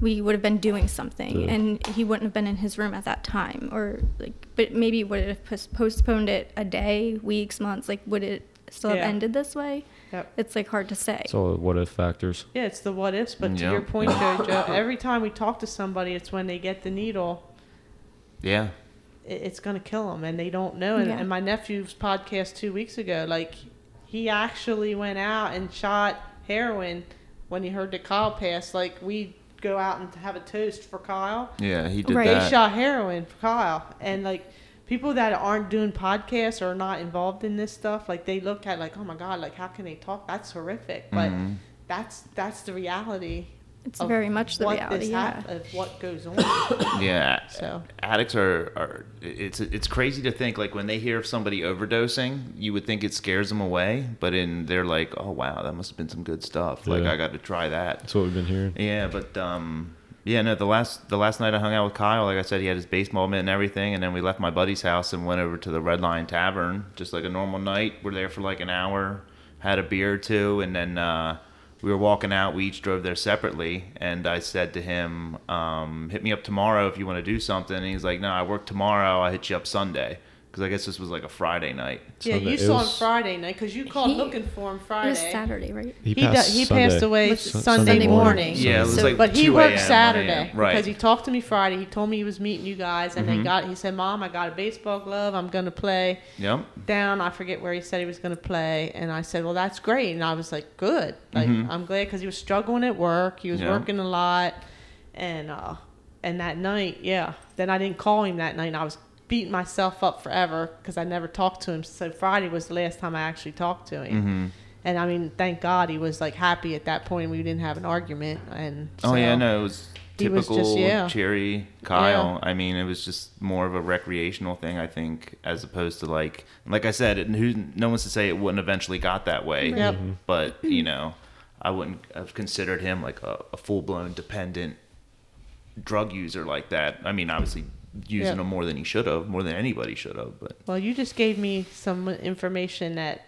we would have been doing something Yeah. and he wouldn't have been in his room at that time or like but maybe would it have postponed it a day weeks months like would it still Yeah. have ended this way Yep. it's like hard to say So all what if factors. yeah, it's the what ifs. But to Yeah. your point, JoJo, [laughs] every time we talk to somebody, it's when they get the needle. Yeah, it's going to kill them and they don't know and, Yeah. and my nephew's podcast two weeks ago like he actually went out and shot heroin when he heard that kyle passed like we go out and have a toast for kyle yeah, he did Right. they shot heroin for kyle and like people that aren't doing podcasts or not involved in this stuff like they look at like oh my god like how can they talk that's horrific but Mhm. that's that's the reality it's very much the reality this yeah hap- of what goes on [coughs] Yeah, So. addicts are, are it's it's crazy to think like when they hear of somebody overdosing, you would think it scares them away, but in they're like, oh wow, that must have been some good stuff. Like I got to try that. That's what we've been hearing. Yeah, but um, yeah, no. The last the last night I hung out with Kyle, like I said, he had his baseball mitt and everything, and then we left my buddy's house and went over to the Red Lion Tavern, just like a normal night. We're there for like an hour, had a beer or two, and then uh, we were walking out. We each drove there separately, and I said to him, um, "Hit me up tomorrow if you want to do something." And he's like, "No, I work tomorrow. I'll hit you up Sunday." Because I guess this was like a Friday night. yeah Sunday. you It saw him Friday night because you called He- looking for him Friday. it was saturday right He, he, he passed away Was Sunday, Sunday morning. morning? Yeah, it was So- like but he worked Saturday Right. because he talked to me Friday. He told me he was meeting you guys, and Mhm. they got. He said, "Mom, I got a baseball glove. I'm gonna play Yep. down. I forget where he said he was gonna play." And I said, "Well, that's great." And I was like, "Good. Like Mhm. I'm glad because he was struggling at work. He was Yeah. working a lot, and uh, and that night, yeah. Then I didn't call him that night. and I was beating myself up forever because I never talked to him. So Friday was the last time I actually talked to him. hmm And I mean, thank God he was like happy at that point. We didn't have an argument. And Oh yeah, so- no, it was he was typical just- yeah. cheery Kyle. I mean, it was just more of a recreational thing, I think, as opposed to like, like I said, it, who, no one's to say it wouldn't eventually got that way. Yep. But you know, I wouldn't have considered him like a, a full blown dependent drug user like that. I mean, obviously using Yeah. them more than he should have, more than anybody should have. But Well, you just gave me some information that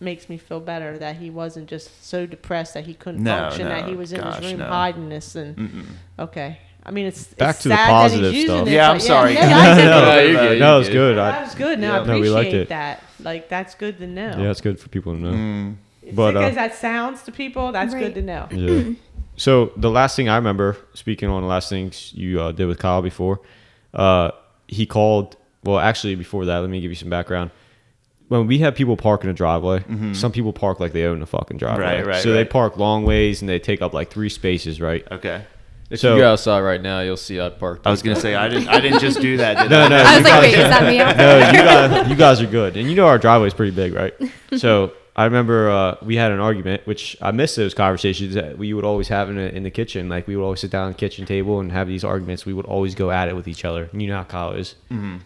makes me feel better that he wasn't just so depressed that he couldn't No, function, that he was in gosh, his room no. hiding this. And mm-mm. okay, I mean, it's Back it's to the positive that he's stuff. it, Yeah, I'm but sorry. [laughs] no, I No, No, you're good, it's good. good. that was good. Now Yeah. I No, we appreciate liked it. that. Like that's good to know. yeah, it's good for people to know. Mm. As But, sick uh, as that sounds to people, that's Right. good to know. Yeah. [clears throat] so the last thing I remember, speaking on the last things you uh, did with Kyle before, uh, he called. Well, actually, before that, let me give you some background. When we have people park in a driveway, some people park like they own the fucking driveway. Mm-hmm. Right, right, So they park long ways and they take up like three spaces, right? Okay. If So- you go outside right now, you'll see I parked. I was gonna say I didn't. I didn't just do that. Did No, I? no. i was like guys- wait is that me [laughs] no, you guys, you guys are good, and you know our driveway's pretty big, right? [laughs] So I remember uh, we had an argument, which I miss those conversations that we would always have in the, in the kitchen. Like we would always sit down at the kitchen table and have these arguments. We would always go at it with each other. You know how Kyle is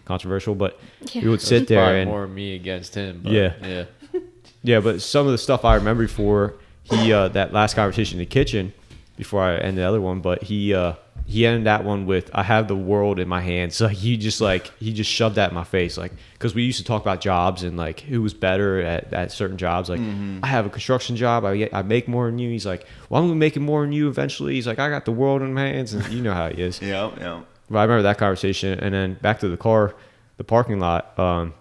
controversial, but Yeah. we would sit there and more me against him. But Yeah. yeah. [laughs] yeah. But some of the stuff I remember before he uh, that last conversation in the kitchen before I end the other one, but he uh, he ended that one with I have the world in my hands. [laughs] So he just like he just shoved that in my face, like because we used to talk about jobs and like who was better at, at certain jobs. Like I have a construction job, I get, I make more than you. He's like, well, I'm gonna making more than you eventually. He's like, I got the world in my hands, and you know how he is. [laughs] Yeah, yeah. But I remember that conversation, and then back to the car, the parking lot. Um,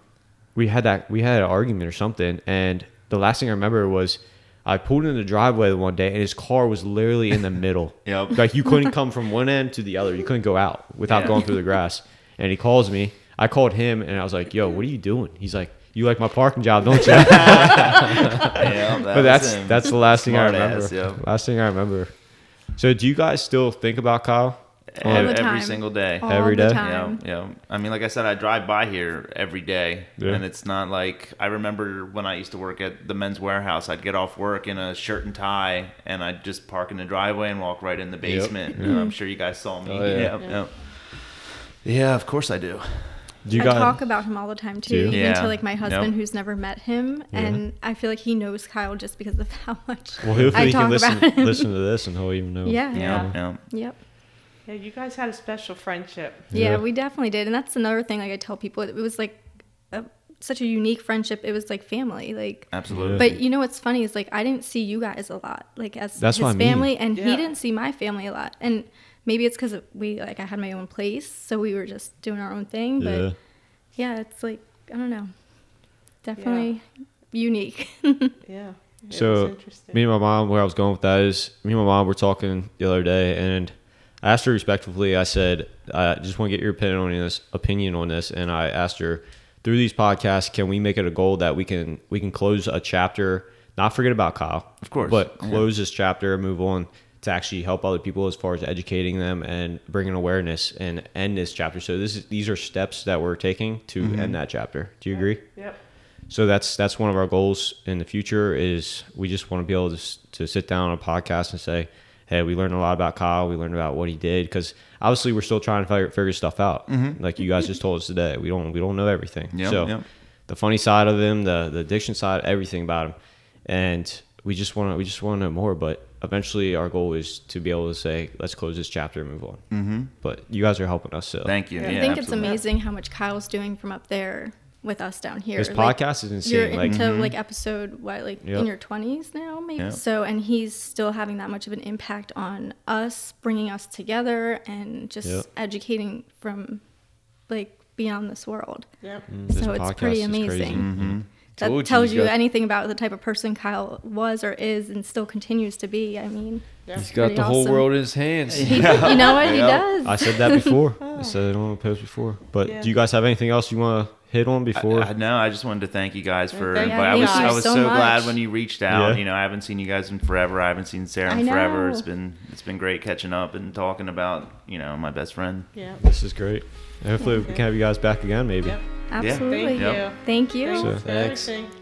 we had that we had an argument or something, and the last thing I remember was I pulled in the driveway one day, and his car was literally in the middle. [laughs] Yep. Like you couldn't come from one end to the other. You couldn't go out without Yeah. going through the grass. And he calls me. I called him, and I was like, "Yo, what are you doing?" He's like, "You like my parking job, don't you?" [laughs] yeah that [laughs] but that's that's the last thing I remember. ass, yeah. Last thing I remember. So, do you guys still think about Kyle? All Ev- the every time. single day. All Every the day? Yeah, time. yeah. I mean, like I said, I drive by here every day, Yeah. and it's not like I remember when I used to work at the Men's Wearhouse. I'd get off work in a shirt and tie, and I'd just park in the driveway and walk right in the basement. And I'm sure you guys saw me. Oh, yeah. yeah, yeah. Yeah, of course I do. Do you I guys talk about him all the time too, even Yeah. to like my husband Yep. who's never met him, Yeah. and I feel like he knows Kyle just because of how much Well, hopefully I he can listen listen to this, and he'll even know. Yeah. Yeah, Yeah. yeah. Yep. Yeah, you guys had a special friendship. Yeah, Yeah. we definitely did, and that's another thing. Like I tell people, it was like a, such a unique friendship. It was like family. Like, Absolutely. but you know what's funny is like I didn't see you guys a lot, like as That's his what I mean. family, and Yeah. he didn't see my family a lot. And maybe it's because we like I had my own place, so we were just doing our own thing. But Yeah. yeah, it's like I don't know, definitely unique. [laughs] Yeah. It So. Me and my mom, where I was going with that is, me and my mom were talking the other day, and I asked her respectfully. I said, "I just want to get your opinion on this. Opinion on this." And I asked her, through these podcasts, can we make it a goal that we can we can close a chapter, not forget about Kyle, Of course, but yeah. close this chapter and move on to actually help other people as far as educating them and bringing awareness and end this chapter. So this is, these are steps that we're taking to Mm-hmm. end that chapter. Do you agree? Yep. So that's that's one of our goals in the future is we just want to be able to to sit down on a podcast and say, hey, we learned a lot about Kyle. We learned about what he did because obviously we're still trying to figure, figure stuff out. Like you guys just told us today, we don't we don't know everything. Mm-hmm. Yep, so yep. the funny side of him, the the addiction side, everything about him, and we just want to we just want to know more. But eventually, our goal is to be able to say, let's close this chapter and move on. Mm-hmm. But you guys are helping us. So Thank you. Yeah. Yeah, I think absolutely. it's amazing how much Kyle's doing from up there with us down here. This Like, podcast is insane. You're like into mm-hmm. like episode what, like Yep. in your twenties now, maybe. Yeah. So, and he's still having that much of an impact on us, bringing us together, and just Yep. educating from like beyond this world. Yep. Mm, this so it's podcast pretty is amazing. crazy. Mm-hmm. That Told you, tells you anything about the type of person Kyle was or is, and still continues to be. I mean, Yeah. He's got pretty the whole awesome. world in his hands. he, [laughs] you know what he does. I said that before. [laughs] I said it on the post before. But Yeah. do you guys have anything else you want to hit on before? I, I, no, I just wanted to thank you guys for. Thank but I you. was Thank I was so so, glad when you reached out. Yeah. You know, I haven't seen you guys in forever. I haven't seen Sarah in forever. It's been it's been great catching up and talking about you know my best friend. Yeah. this is great. And hopefully we can have you guys back again maybe. Yep. Absolutely. Thank Yep. you. Thank you. Thank So- Thanks. everything.